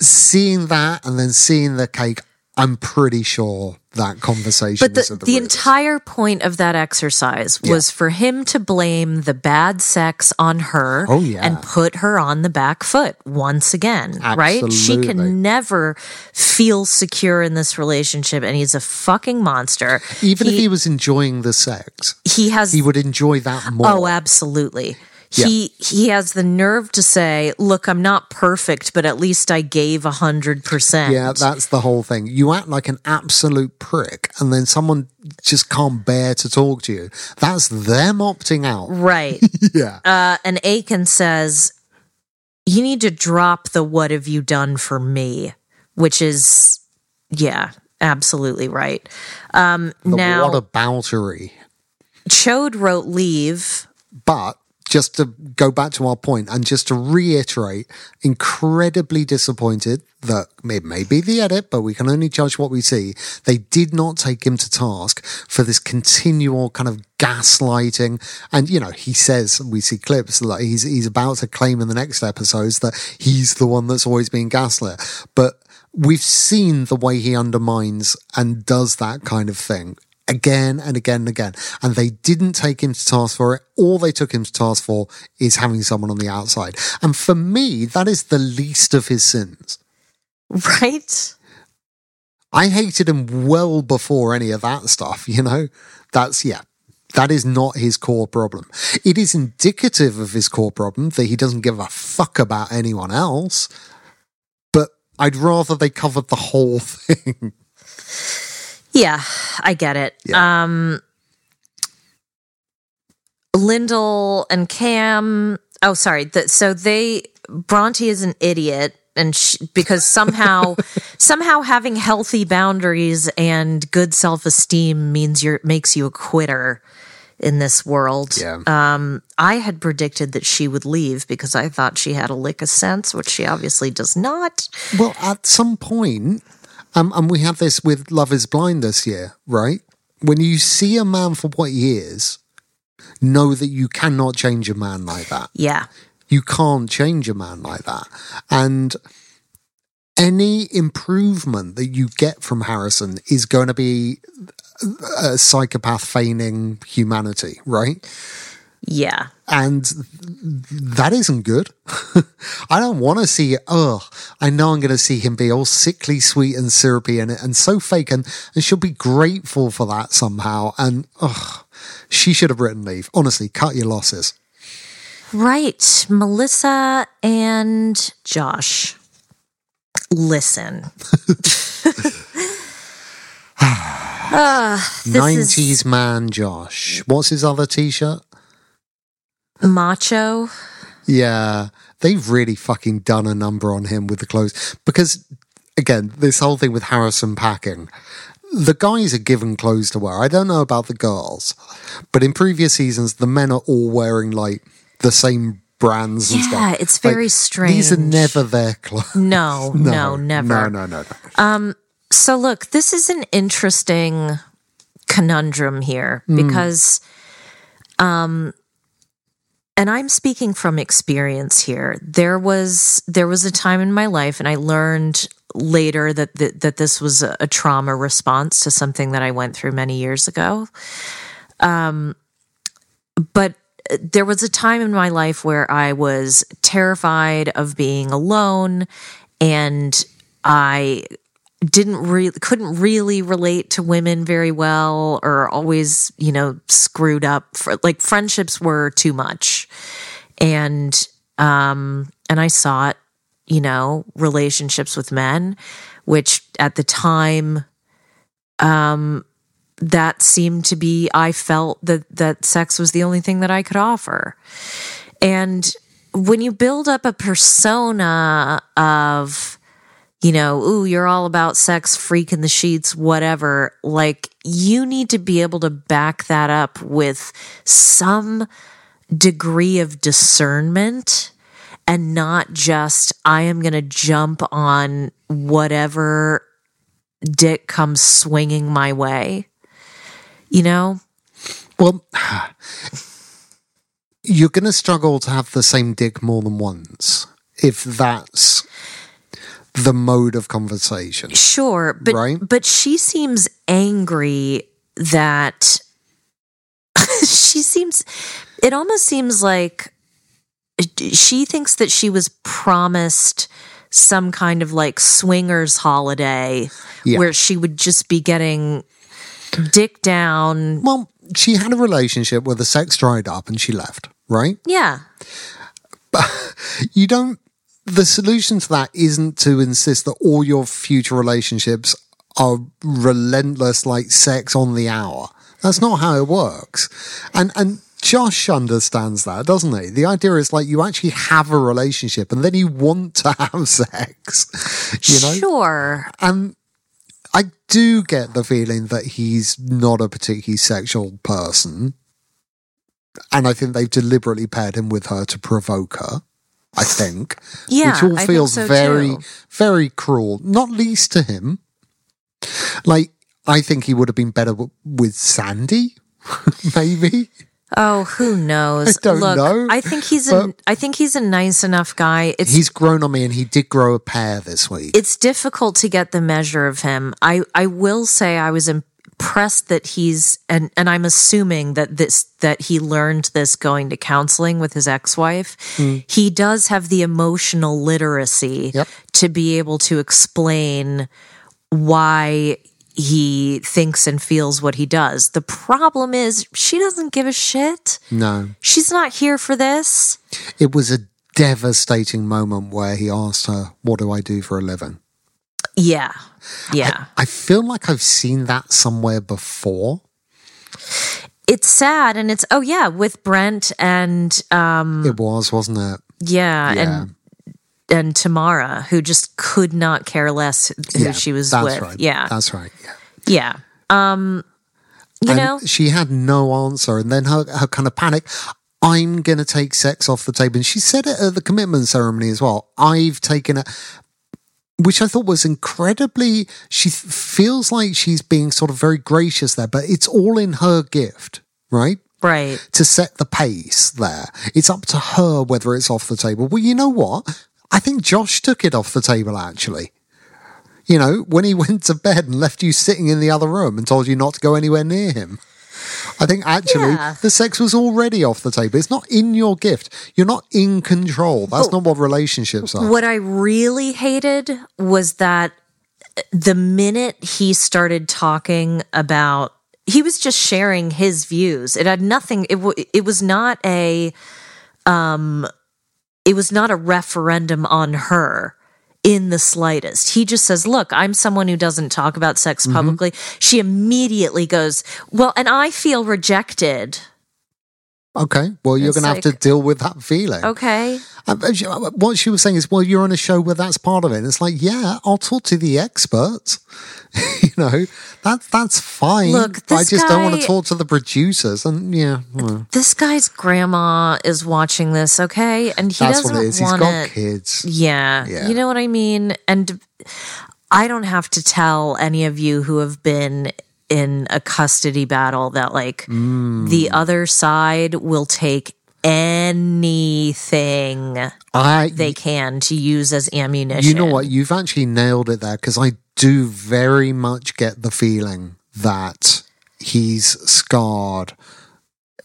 B: seeing that and then seeing the cake. I'm pretty sure that conversation.
A: But the,
B: the,
A: the entire point of that exercise was for him to blame the bad sex on her
B: Oh, yeah.
A: and put her on the back foot once again, right? She can never feel secure in this relationship and he's a fucking monster.
B: even if he was enjoying the sex,
A: he has
B: he would enjoy that oh, more.
A: Oh, absolutely.
B: Yeah.
A: He he has the nerve to say, "Look, I'm not perfect, but at least I gave a hundred percent."
B: Yeah, that's the whole thing. You act like an absolute prick, and then someone just can't bear to talk to you. That's them opting out.
A: right. [laughs]
B: Yeah.
A: Uh, and Aiken says, "You need to drop the what have you done for me," which is, yeah, absolutely right. Um,
B: The
A: now,
B: whataboutery.
A: Chode wrote leave.
B: But just to go back to our point and just to reiterate, incredibly disappointed that it may be the edit, but we can only judge what we see. They did not take him to task for this continual kind of gaslighting. And, you know, he says, we see clips that he's, he's about to claim in the next episodes that he's the one that's always been gaslit. But we've seen the way he undermines and does that kind of thing again and again and again. And they didn't take him to task for it. All they took him to task for is having someone on the outside. And for me, that is the least of his sins.
A: Right?
B: I hated him well before any of that stuff, you know? That's, yeah. That is not his core problem. It is indicative of his core problem that he doesn't give a fuck about anyone else. But I'd rather they covered the whole [laughs] thing.
A: Yeah, I get it.
B: Yeah.
A: Um Lyndall and Cam, oh sorry, the, so they Bronte is an idiot and sh because somehow [laughs] somehow having healthy boundaries and good self-esteem means you're makes you a quitter in this world.
B: Yeah.
A: Um I had predicted that she would leave because I thought she had a lick of sense, which she obviously does not.
B: Well, at some point, um, and we have this with Love is Blind this year, right? When you see a man for what he is, know that you cannot change a man like that.
A: Yeah.
B: You can't change a man like that. And any improvement that you get from Harrison is going to be a psychopath feigning humanity, right?
A: Yeah.
B: and that isn't good. [laughs] I don't want to see. Oh, I know I'm going to see him be all sickly, sweet, and syrupy, and it and so fake, and, and she'll be grateful for that somehow. And oh, she should have written leave. Honestly, cut your losses.
A: Right. Melissa and Josh. Listen. [sighs] [sighs] Ah, this
B: Nineties
A: is
B: man, Josh. What's his other T-shirt?
A: Macho.
B: Yeah, they've really fucking done a number on him with the clothes. Because, again, this whole thing with Harrison packing, the guys are given clothes to wear. I don't know about the girls, but in previous seasons, the men are all wearing like the same brands and stuff.
A: Yeah, it's
B: Like,
A: very
B: These are never their clothes. [laughs] [laughs]
A: No, no, never.
B: No, no, no, no.
A: So look, this is an interesting conundrum here because um and I'm speaking from experience here. There was there was a time in my life and I learned later that that, that this was a, a trauma response to something that I went through many years ago. Um but there was a time in my life where I was terrified of being alone and I didn't really couldn't really relate to women very well or always you know screwed up. For like friendships were too much. And um and i sought you know relationships with men which at the time um that seemed to be i felt that that sex was the only thing that i could offer. And when you build up a persona of you know, ooh, you're all about sex, freak in the sheets, whatever. Like, you need to be able to back that up with some degree of discernment and not just I am going to jump on whatever dick comes swinging my way. You know?
B: Well, [sighs] you're going to struggle to have the same dick more than once if that's the mode of conversation.
A: Sure, but
B: Right.
A: but she seems angry that [laughs] she seems it almost seems like she thinks that she was promised some kind of like swingers holiday
B: Yeah.
A: where she would just be getting dick down.
B: Well, she had a relationship where the sex dried up and she left, right?
A: Yeah.
B: But [laughs] you don't. The solution to that isn't to insist that all your future relationships are relentless, like sex on the hour. That's not how it works. And and Josh understands that, doesn't he? The idea is like you actually have a relationship and then you want to [laughs] have sex. You know?
A: Sure.
B: And I do get the feeling that he's not a particularly sexual person. And I think they've deliberately paired him with her to provoke her. I think.
A: Yeah,
B: Which all
A: I
B: feels
A: so
B: very,
A: too.
B: very cruel. Not least to him. Like, I think he would have been better w- with Sandy, [laughs] maybe.
A: Oh, who knows?
B: I don't
A: Look,
B: know,
A: I think he's a I think he's a nice enough guy. It's
B: He's grown on me and he did grow a pair this week.
A: it's difficult to get the measure of him. I I will say I was impressed that he's and and I'm assuming that this that he learned this going to counseling with his ex-wife. Hmm. He does have the emotional literacy
B: Yep.
A: to be able to explain why he thinks and feels what he does. The problem is she doesn't give a shit.
B: no.
A: She's not here for this.
B: It was a devastating moment where he asked her, What do I do for a living?
A: Yeah. Yeah.
B: I feel like I've seen that somewhere before.
A: it's sad and it's oh yeah, with Brent and um
B: It was, wasn't it?
A: yeah,
B: Yeah.
A: and and Tamara who just could not care less who
B: yeah,
A: she was
B: that's
A: with.
B: Right.
A: Yeah.
B: That's right. Yeah.
A: yeah. Um you
B: and
A: know,
B: she had no answer. And then her, her kind of panic, I'm going to take sex off the table. And she said it at the commitment ceremony as well. I've taken it, which I thought was incredibly, she feels like she's being sort of very gracious there, but it's all in her gift, right?
A: right.
B: to set the pace there. It's up to her whether it's off the table. Well, you know what? I think Josh took it off the table actually. You know, when he [laughs] went to bed and left you sitting in the other room and told you not to go anywhere near him. I think actually
A: Yeah.
B: the sex was already off the table. It's not in your gift. You're not in control. That's not what relationships are.
A: What I really hated was that the minute he started talking about he was just sharing his views. It had nothing it w- it was not a um it was not a referendum on her in the slightest. He just says, "Look, I'm someone who doesn't talk about sex
B: Mm-hmm.
A: publicly." She immediately goes, "Well, and I feel rejected."
B: Okay. Well, you're going to have to deal with that feeling.
A: Okay.
B: Um, uh, What she was saying is, well, you're on a show where that's part of it. And it's like, yeah, I'll talk to the experts. [laughs] you know, that that's fine.
A: Look,
B: I just don't want to talk to the producers. And yeah, well,
A: This guy's grandma is watching this, okay? And he
B: that's
A: doesn't
B: is. He's
A: want
B: got
A: it.
B: kids.
A: Yeah.
B: Yeah.
A: You know what I mean? And I don't have to tell any of you who have been in a custody battle that like
B: Mm.
A: the other side will take anything
B: I,
A: they can to use as ammunition.
B: you know what? You've actually nailed it there because I do very much get the feeling that he's scarred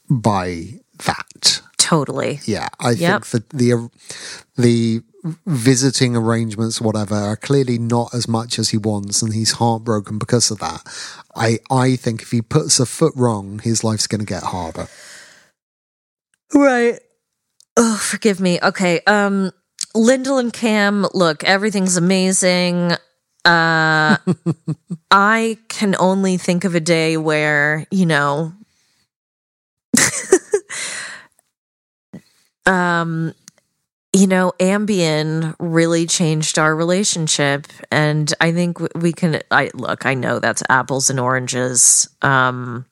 B: by that.
A: Totally.
B: Yeah, I
A: Yep.
B: think that the the visiting arrangements, whatever, are clearly not as much as he wants, and he's heartbroken because of that. I I think if he puts a foot wrong, his life's going to get harder.
A: Right. Oh, forgive me. Okay. Um, Lyndall and Cam, look, everything's amazing. Uh, [laughs] I can only think of a day where, you know, [laughs] um, you know, Ambien really changed our relationship. And I think we can, I look, I know that's apples and oranges. Um,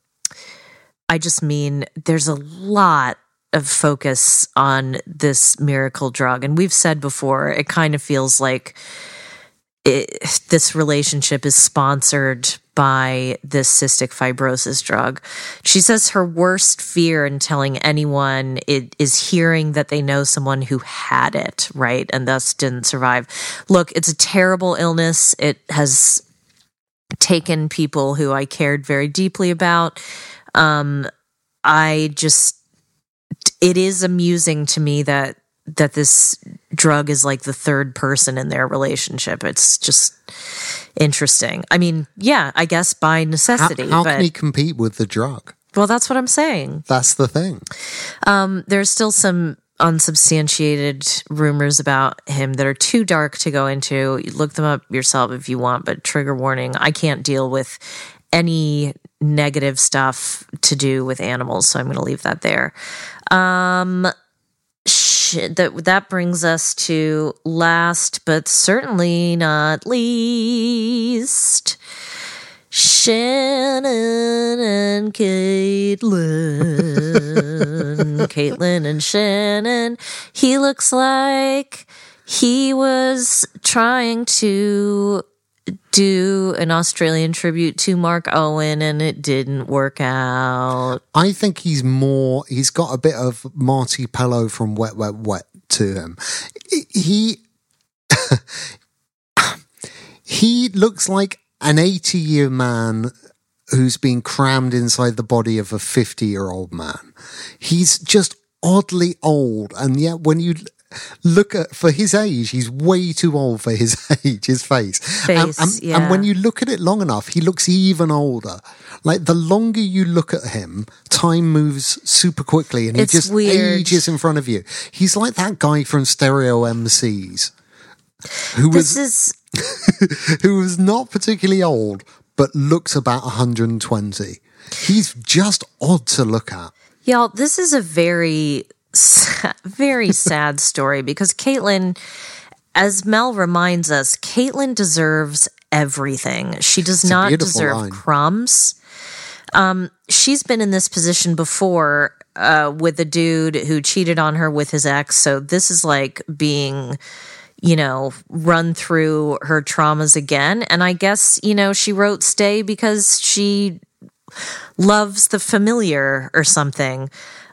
A: I just mean there's a lot of focus on this miracle drug. And we've said before, it kind of feels like it, this relationship is sponsored by this cystic fibrosis drug. She says her worst fear in telling anyone it is hearing that they know someone who had it, right? And thus didn't survive. Look, it's a terrible illness. It has taken people who I cared very deeply about. Um, I just, it is amusing to me that that this drug is like the third person in their relationship. It's just interesting. I mean, yeah, I guess by necessity.
B: How, how
A: but,
B: can he compete with the drug?
A: Well, that's what I'm saying.
B: That's the thing.
A: Um, there's still some unsubstantiated rumors about him that are too dark to go into. Look them up yourself if you want, but trigger warning. I can't deal with any negative stuff to do with animals, so I'm going to leave that there. Um, that that brings us to last but certainly not least Shannon and Caitlin. [laughs] Caitlin and Shannon. He looks like he was trying to do an Australian tribute to Mark Owen and it didn't work out.
B: I think he's more, he's got a bit of Marti Pellow from Wet, Wet, Wet to him. He, [laughs] he looks like an 80 year man who's been crammed inside the body of a 50 year old man. He's just oddly old. And yet when you look at for his age, he's way too old for his [laughs] age, his face.
A: Face,
B: and, and,
A: yeah.
B: and when you look at it long enough, he looks even older. Like the longer you look at him, time moves super quickly and he
A: It's
B: just
A: weird.
B: ages in front of you. He's like that guy from Stereo MCs who was
A: is [laughs]
B: who was not particularly old but looked about 120. He's just odd to look at.
A: Y'all, this is a very, very sad story because Caitlin, as Mel reminds us, Caitlin deserves everything. She does
B: a
A: not deserve
B: line.
A: crumbs. Um, she's been in this position before uh, with a dude who cheated on her with his ex. So this is like being you know, run through her traumas again. And I guess, you know, she wrote Stay because she loves the familiar or something.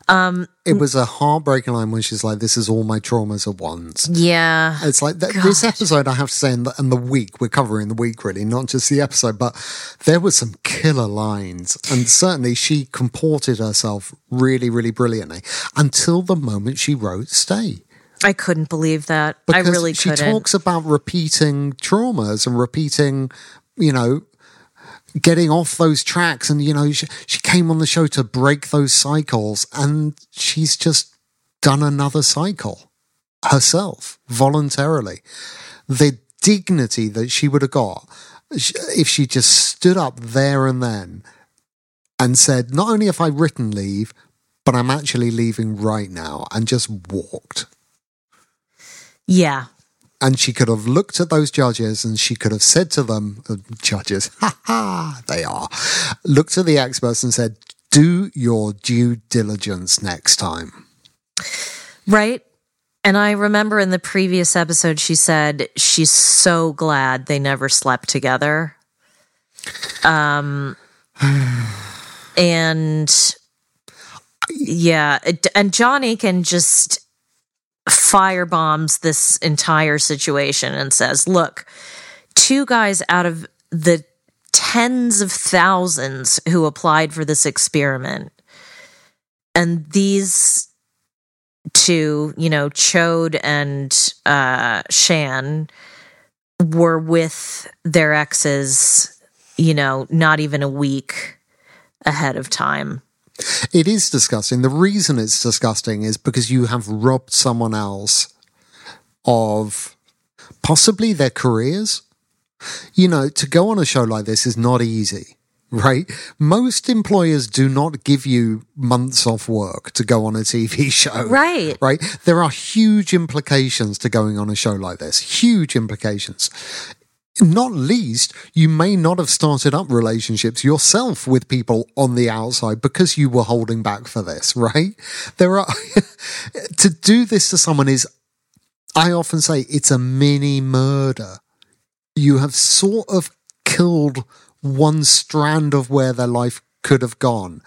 B: Um, it was a heartbreaking line when she's like, This is all my traumas at once.
A: Yeah.
B: It's like th- this episode, I have to say, and the, and the week, we're covering the week really, not just the episode, but there were some killer lines. And certainly she comported herself really, really brilliantly until the moment she wrote Stay.
A: I couldn't believe that. I really
B: she
A: couldn't.
B: talks about repeating traumas and repeating, you know, getting off those tracks. And, you know, she, she came on the show to break those cycles and she's just done another cycle herself voluntarily. The dignity that she would have got if she just stood up there and then and said, not only have I written leave, but I'm actually leaving right now and just walked
A: yeah.
B: And she could have looked at those judges and she could have said to them, judges, [laughs] ha ha, they are, looked at the experts and said, do your due diligence next time.
A: Right. And I remember in the previous episode, she said she's so glad they never slept together. Um, [sighs] and yeah, and John Aiken just firebombs this entire situation and says, look, two guys out of the tens of thousands who applied for this experiment, and these two, you know, Chode and uh, Shan were with their exes, you know, not even a week ahead of time.
B: It is disgusting. The reason it's disgusting is because you have robbed someone else of possibly their careers. You know, to go on a show like this is not easy, right? Most employers do not give you months off work to go on a TV [laughs] show.
A: Right.
B: Right? There are huge implications to going on a show like this. Huge implications. Not least, you may not have started up relationships yourself with people on the outside because you were holding back for this, [laughs] right? There are, [laughs] to do this to someone is, I often say, it's a mini murder. You have sort of killed one strand of where their life could have gone.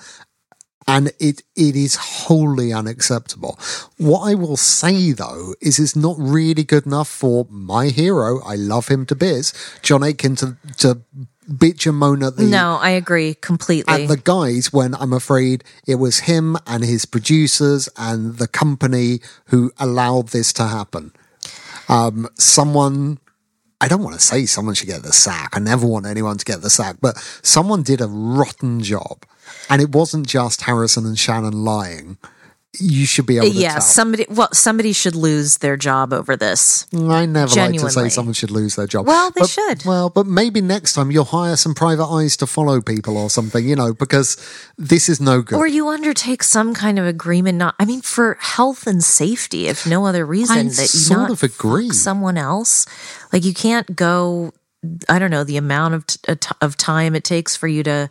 B: And it, it is wholly unacceptable. What I will say though is it's not really good enough for my hero. I love him to bits. John Aiken to, to bitch and moan at the,
A: No, I agree completely.
B: at the guys when I'm afraid it was him and his producers and the company who allowed this to happen. Um, someone, I don't want to say someone should get the sack. I never want anyone to get the sack, but someone did a rotten job. And it wasn't just Harrison and Shannon lying. You should be able to
A: yeah,
B: tell.
A: somebody well, somebody should lose their job over this.
B: I never like to say someone should lose their job.
A: Well, they
B: But-
A: should.
B: Well, but maybe next time you'll hire some private eyes to follow people or something, you know, because this is no good.
A: Or you undertake some kind of agreement not I mean for health and safety if no other reason
B: I
A: that you
B: sort
A: not
B: of agree.
A: someone else. Like you can't go I don't know the amount of t- of time it takes for you to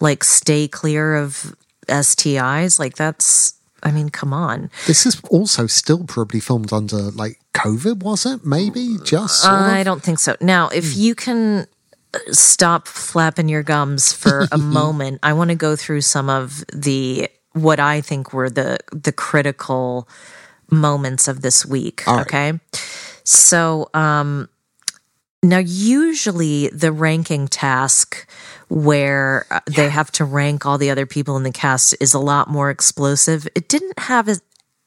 A: like stay clear of STIs like that's I mean come on.
B: This is also still probably filmed under like COVID, was it? Maybe just
A: I don't think so. Now, if you can uh, stop flapping your gums for a [laughs] moment, I want to go through some of the what I think were the the critical moments of this week.
B: Right.
A: Okay, so um, now usually the ranking task where uh, they have to rank all the other people in the cast is a lot more explosive. It didn't have as,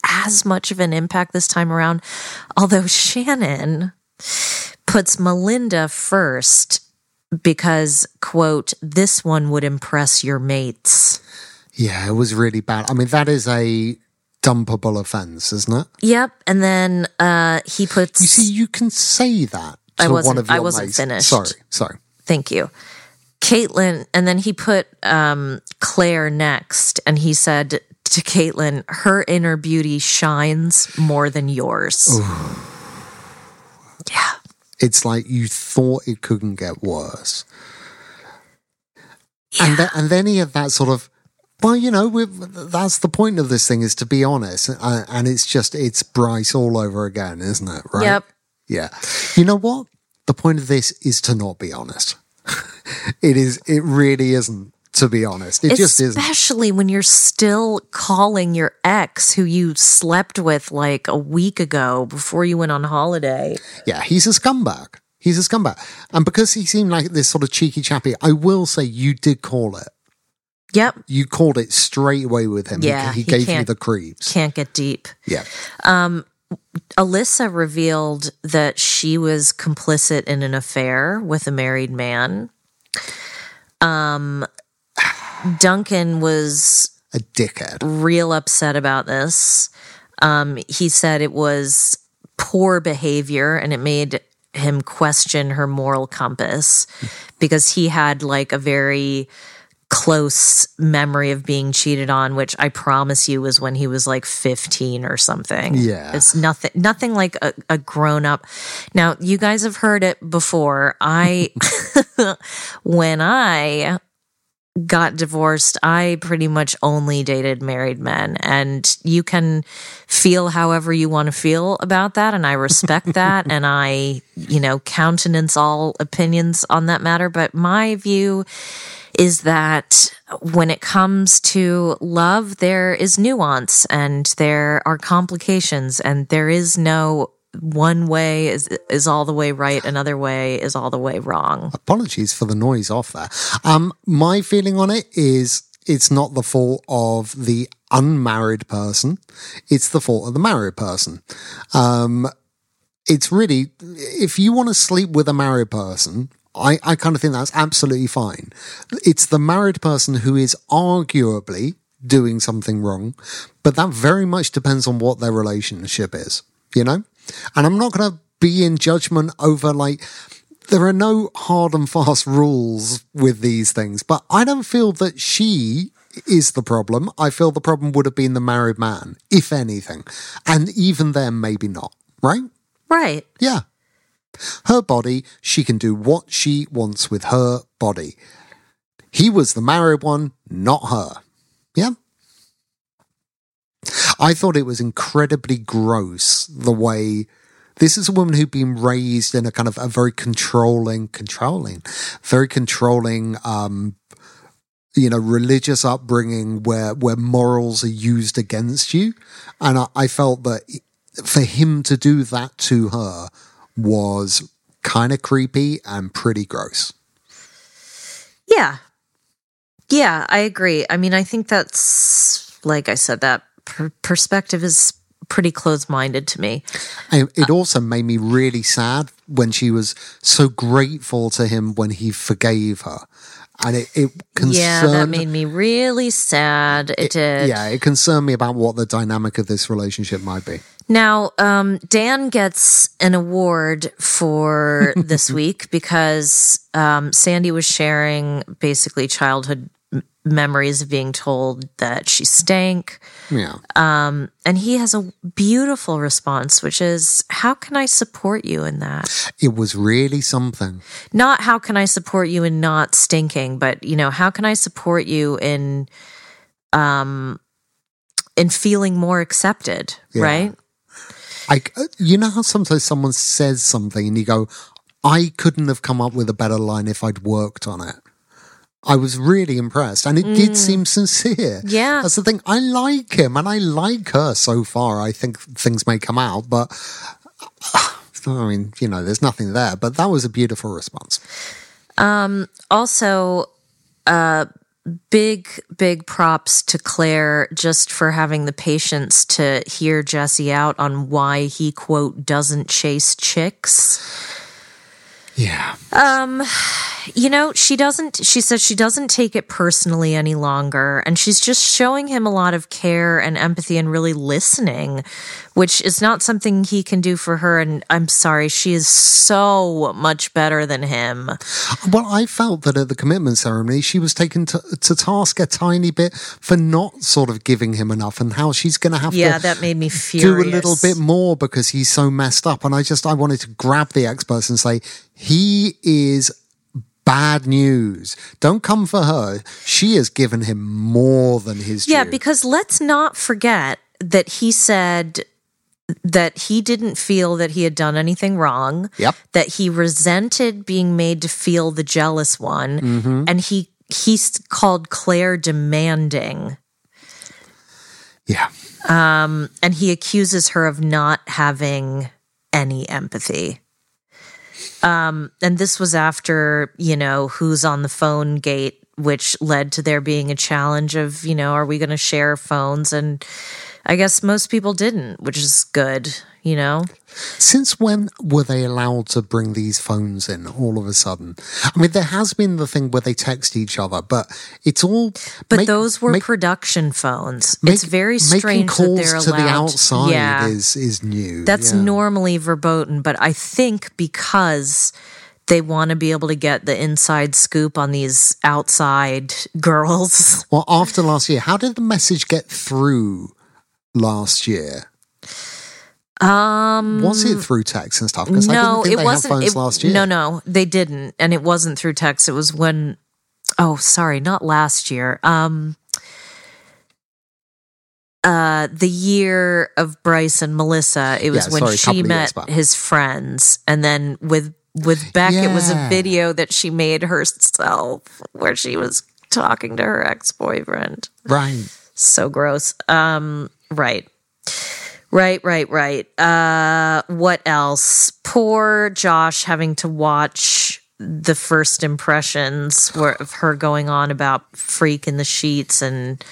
A: as much of an impact this time around, although Shannon puts Melinda first because, quote, this one would impress your mates.
B: Yeah, it was really bad. I mean, that is a dumpable offense, isn't it?
A: Yep. And then uh, he puts.
B: You see, you can say that to
A: I
B: one
A: wasn't-
B: of your
A: I wasn't
B: mates.
A: finished.
B: Sorry, sorry.
A: Thank you. Caitlin, and then he put um, Claire next, and he said to Caitlin, her inner beauty shines more than yours. Yeah.
B: It's like you thought it couldn't get worse. And, then, and then he had that sort of, well, you know, we've, that's the point of this thing is to be honest. Uh, and it's just, it's Bryce all over again, isn't it? Right?
A: Yep.
B: Yeah. You know what? The point of this is to not be honest. [laughs] it is, it really isn't, to be honest. It just isn't.
A: Especially when you're still calling your ex who you slept with like a week ago before you went on holiday.
B: Yeah, he's a scumbag. He's a scumbag. And because he seemed like this sort of cheeky chappy, I will say you did call it.
A: Yep.
B: You called it straight away with him.
A: Yeah,
B: he,
A: he
B: gave you the creeps.
A: Can't get deep.
B: Yeah.
A: Um, Alyssa revealed that she was complicit in an affair with a married man. Um, Duncan was
B: A dickhead.
A: real upset about this. Um, he said it was poor behavior and it made him question her moral compass because he had like a very close memory of being cheated on, which I promise you was when he was like 15 or something.
B: Yeah.
A: It's nothing, nothing like a, a grown up. Now, you guys have heard it before. I, [laughs] when I got divorced, I pretty much only dated married men. And you can feel however you want to feel about that. And I respect [laughs] that. and I, you know, countenance all opinions on that matter. But my view is that when it comes to love, there is nuance and there are complications and there is no one way is is all the way right, another way is all the way wrong.
B: Apologies for the noise off there. Um, my feeling on it is it's not the fault of the unmarried person. It's the fault of the married person. Um, it's really, if you want to sleep with a married person, I, I kind of think that's absolutely fine. It's the married person who is arguably doing something wrong, but that very much depends on what their relationship is, you know? And I'm not going to be in judgment over like, there are no hard and fast [laughs] rules with these things, but I don't feel that she is the problem. I feel the problem would have been the married man, if anything. And even then, maybe not, right?
A: Right.
B: Yeah. Her body, she can do what she wants with her body. He was the married one, not her. Yeah? I thought it was incredibly gross the way this is a woman who'd been raised in a kind of a very controlling, controlling, very controlling, um, you know, religious upbringing where, where morals are used against you. And I, I felt that for him to do that to her was kind of creepy and pretty gross.
A: Yeah. Yeah, I agree. I mean, I think that's, like I said, that per- perspective is pretty close minded to me.
B: And it also made me really sad when she was so grateful to him when he forgave her. And it, it concerned.
A: yeah, that made me really sad. It, did.
B: Yeah, it concerned me about what the dynamic of this relationship might be.
A: Now, um, Dan gets an award for [laughs] this week because um, Sandy was sharing basically childhood m- memories of being told that she stank.
B: Yeah.
A: Um, and he has a beautiful response, which is, How can I support you in that?
B: It was really something.
A: Not how can I support you in not stinking, but, you know, how can I support you in, um, in feeling more accepted,
B: Yeah.
A: right?
B: I, you know how sometimes someone says something and you go, I couldn't have come up with a better line if I'd worked on it. I was really impressed and it did seem sincere.
A: Mm. Yeah.
B: That's the thing. I like him and I like her so far. I think things may come out, but [sighs] I mean, you know, there's nothing there, but that was a beautiful response.
A: Um, also, uh, big, big props to Claire just for having the patience to hear Jesse out on why he, quote, doesn't chase chicks.
B: Yeah.
A: Um, you know, she doesn't, she says she doesn't take it personally any longer. And she's just showing him a lot of care and empathy and really listening, which is not something he can do for her. And I'm sorry, she is so much better than him.
B: Well, I felt that at the commitment ceremony, she was taken to, to task a tiny bit for not sort of giving him enough and how she's going to have
A: Yeah,
B: to
A: that made me
B: do a little bit more because he's so messed up. And I just, I wanted to grab the experts and say, he is bad news. Don't come for her. She has given him more than his
A: Yeah,
B: due.
A: because let's not forget that he said that he didn't feel that he had done anything wrong.
B: Yep.
A: That he resented being made to feel the jealous one,
B: Mm-hmm.
A: and he he's called Claire demanding,
B: yeah.
A: um, and he accuses her of not having any empathy. Um, and this was after you know who's on the phone gate, which led to there being a challenge of you know are we going to share phones? And I guess most people didn't, which is good, you know.
B: Since when were they allowed to bring these phones in all of a sudden? I mean, there has been the thing where they text each other, but it's all.
A: But
B: make-
A: those were
B: make-
A: production phones.
B: make-
A: it's very strange
B: calls
A: that they're
B: to
A: allowed
B: the outside
A: Yeah,
B: is is new.
A: that's
B: yeah.
A: normally verboten, but I think because they want to be able to get the inside scoop on these outside [laughs] girls.
B: Well, after last year, how did the message get through last year?
A: Um,
B: Was it through text and stuff? Because I
A: no, it
B: they
A: wasn't. it-
B: last year.
A: No, no, they didn't, and it wasn't through text. It was when. Oh, sorry, not last year. Um, uh, the year of Bryce and Melissa. It was
B: Yeah,
A: when
B: sorry,
A: she met his friends, and then with with Beck, it was a video that she made herself where she was talking to her ex boyfriend
B: Right.
A: so gross um right right right right uh what else poor josh having to watch the first impressions were of her going on about freak in the sheets and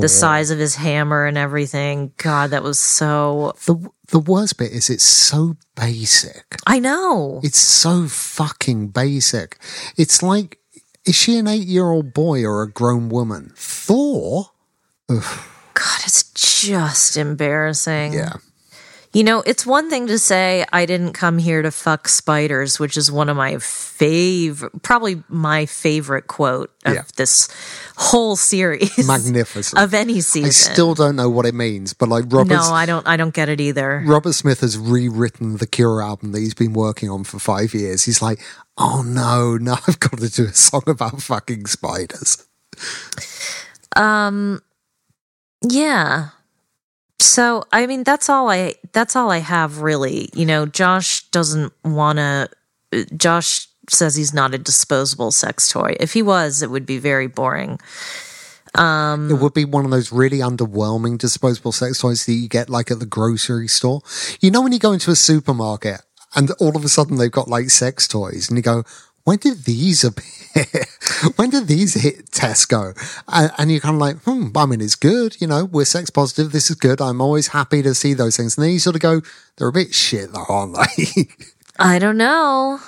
A: the size of his hammer and everything god that was so
B: The the worst bit is it's so basic.
A: i know
B: It's so fucking basic. It's like, is she an eight year old boy or a grown woman? Thor?
A: God it's just embarrassing
B: Yeah.
A: You know, it's one thing to say I didn't come here to fuck spiders, which is one of my favorite, probably my favorite quote of
B: Yeah.
A: this whole series.
B: Magnificent.
A: Of any season.
B: I still don't know what it means, but like Robert,
A: No, I don't I don't get it either.
B: Robert Smith has rewritten the Cure album that he's been working on for five years. He's like, oh no, now I've got to do a song about fucking spiders.
A: Um, Yeah. So, I mean, that's all I that's all I have really. You know, Josh doesn't want to Josh says he's not a disposable sex toy. If he was, it would be very boring.
B: Um, It would be one of those really underwhelming disposable sex toys that you get like at the grocery store. You know, when you go into a supermarket and all of a sudden they've got like sex toys and you go, when did these appear? [laughs] when did these hit Tesco? And, and you're kind of like, hmm, I mean, it's good. You know, we're sex positive. This is good. I'm always happy to see those things. And then you sort of go, they're a bit shit though, aren't they? [laughs]
A: I don't know.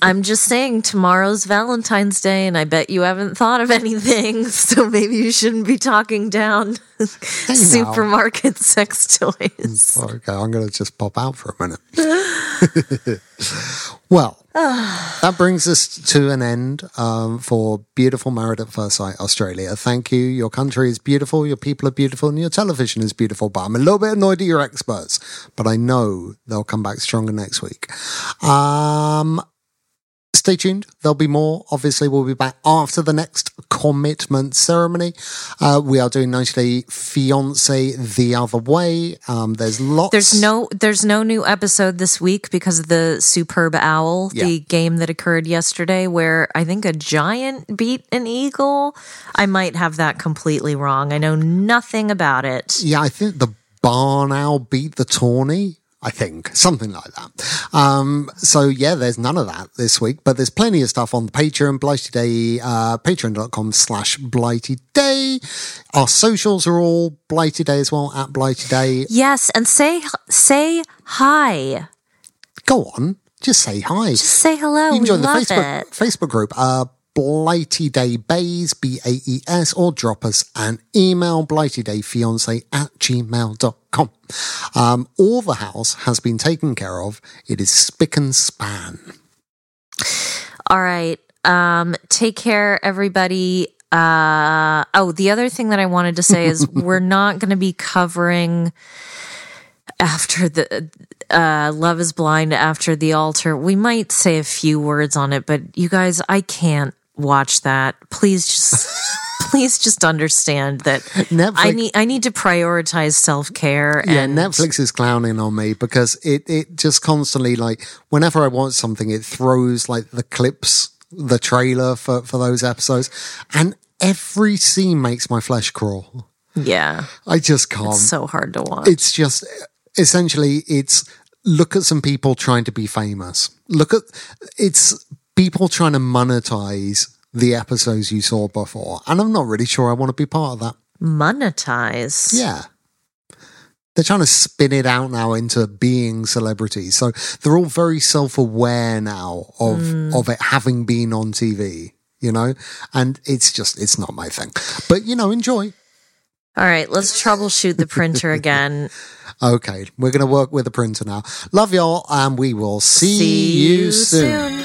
A: I'm just saying tomorrow's Valentine's Day and I bet you haven't thought of anything, [laughs] so maybe you shouldn't be talking down supermarket sex toys.
B: okay, I'm going to just pop out for a minute. well, that brings us to an end um, for beautiful Married at First Sight Australia. Thank you. Your country is beautiful, your people are beautiful, and your television is beautiful. But I'm a little bit annoyed at your experts, but I know they'll come back stronger next week. Um, stay tuned. There'll be more. Obviously, we'll be back after the next commitment ceremony. Uh, we are doing 90 Day Fiance the other way. Um, there's lots.
A: There's no there's no new episode this week because of the Superb Owl,
B: Yeah.
A: the game that occurred yesterday where I think a giant beat an eagle. I might have that completely wrong. I know nothing about it.
B: Yeah, I think the barn owl beat the tawny. I think something like that. Um, so yeah, there's none of that this week, but there's plenty of stuff on the Patreon, Blighty Day, uh, patreon.com slash Blighty Day. Our socials are all Blighty Day as well, at Blighty Day.
A: Yes, and say say hi.
B: Go on, just say hi.
A: Just say hello.
B: you can
A: we
B: join the
A: love
B: Facebook
A: it.
B: Facebook group, uh, Blighty Day Bays, B A E S, or drop us an email, blightydayfiance at gmail.com. Um, all the house has been taken care of. It is spick and span.
A: All right. Um, take care, everybody. Uh, oh, the other thing that I wanted to say is [laughs] we're not going to be covering after the uh, Love is Blind after the altar. We might say a few words on it, but you guys, I can't watch that. Please just. [laughs] Please just understand that
B: Netflix-
A: I need I need to prioritize self care
B: Yeah,
A: and
B: Netflix is clowning on me because it, it just constantly like whenever I watch something, it throws like the clips, the trailer for, for those episodes, and every scene makes my flesh crawl.
A: yeah,
B: I just can't.
A: it's so hard to watch.
B: it's just essentially it's look at some people trying to be famous. Look at it's people trying to monetize the episodes you saw before, and I'm not really sure I want to be part of that.
A: Monetize.
B: Yeah. They're trying to spin it out now into being celebrities. So they're all very self aware now of, hmm. of it having been on TV, you know? And it's just, it's not my thing. But, you know, enjoy.
A: All right, let's troubleshoot the printer [laughs] again.
B: Okay. We're going to work with the printer now. Love y'all. And we will see, you, soon.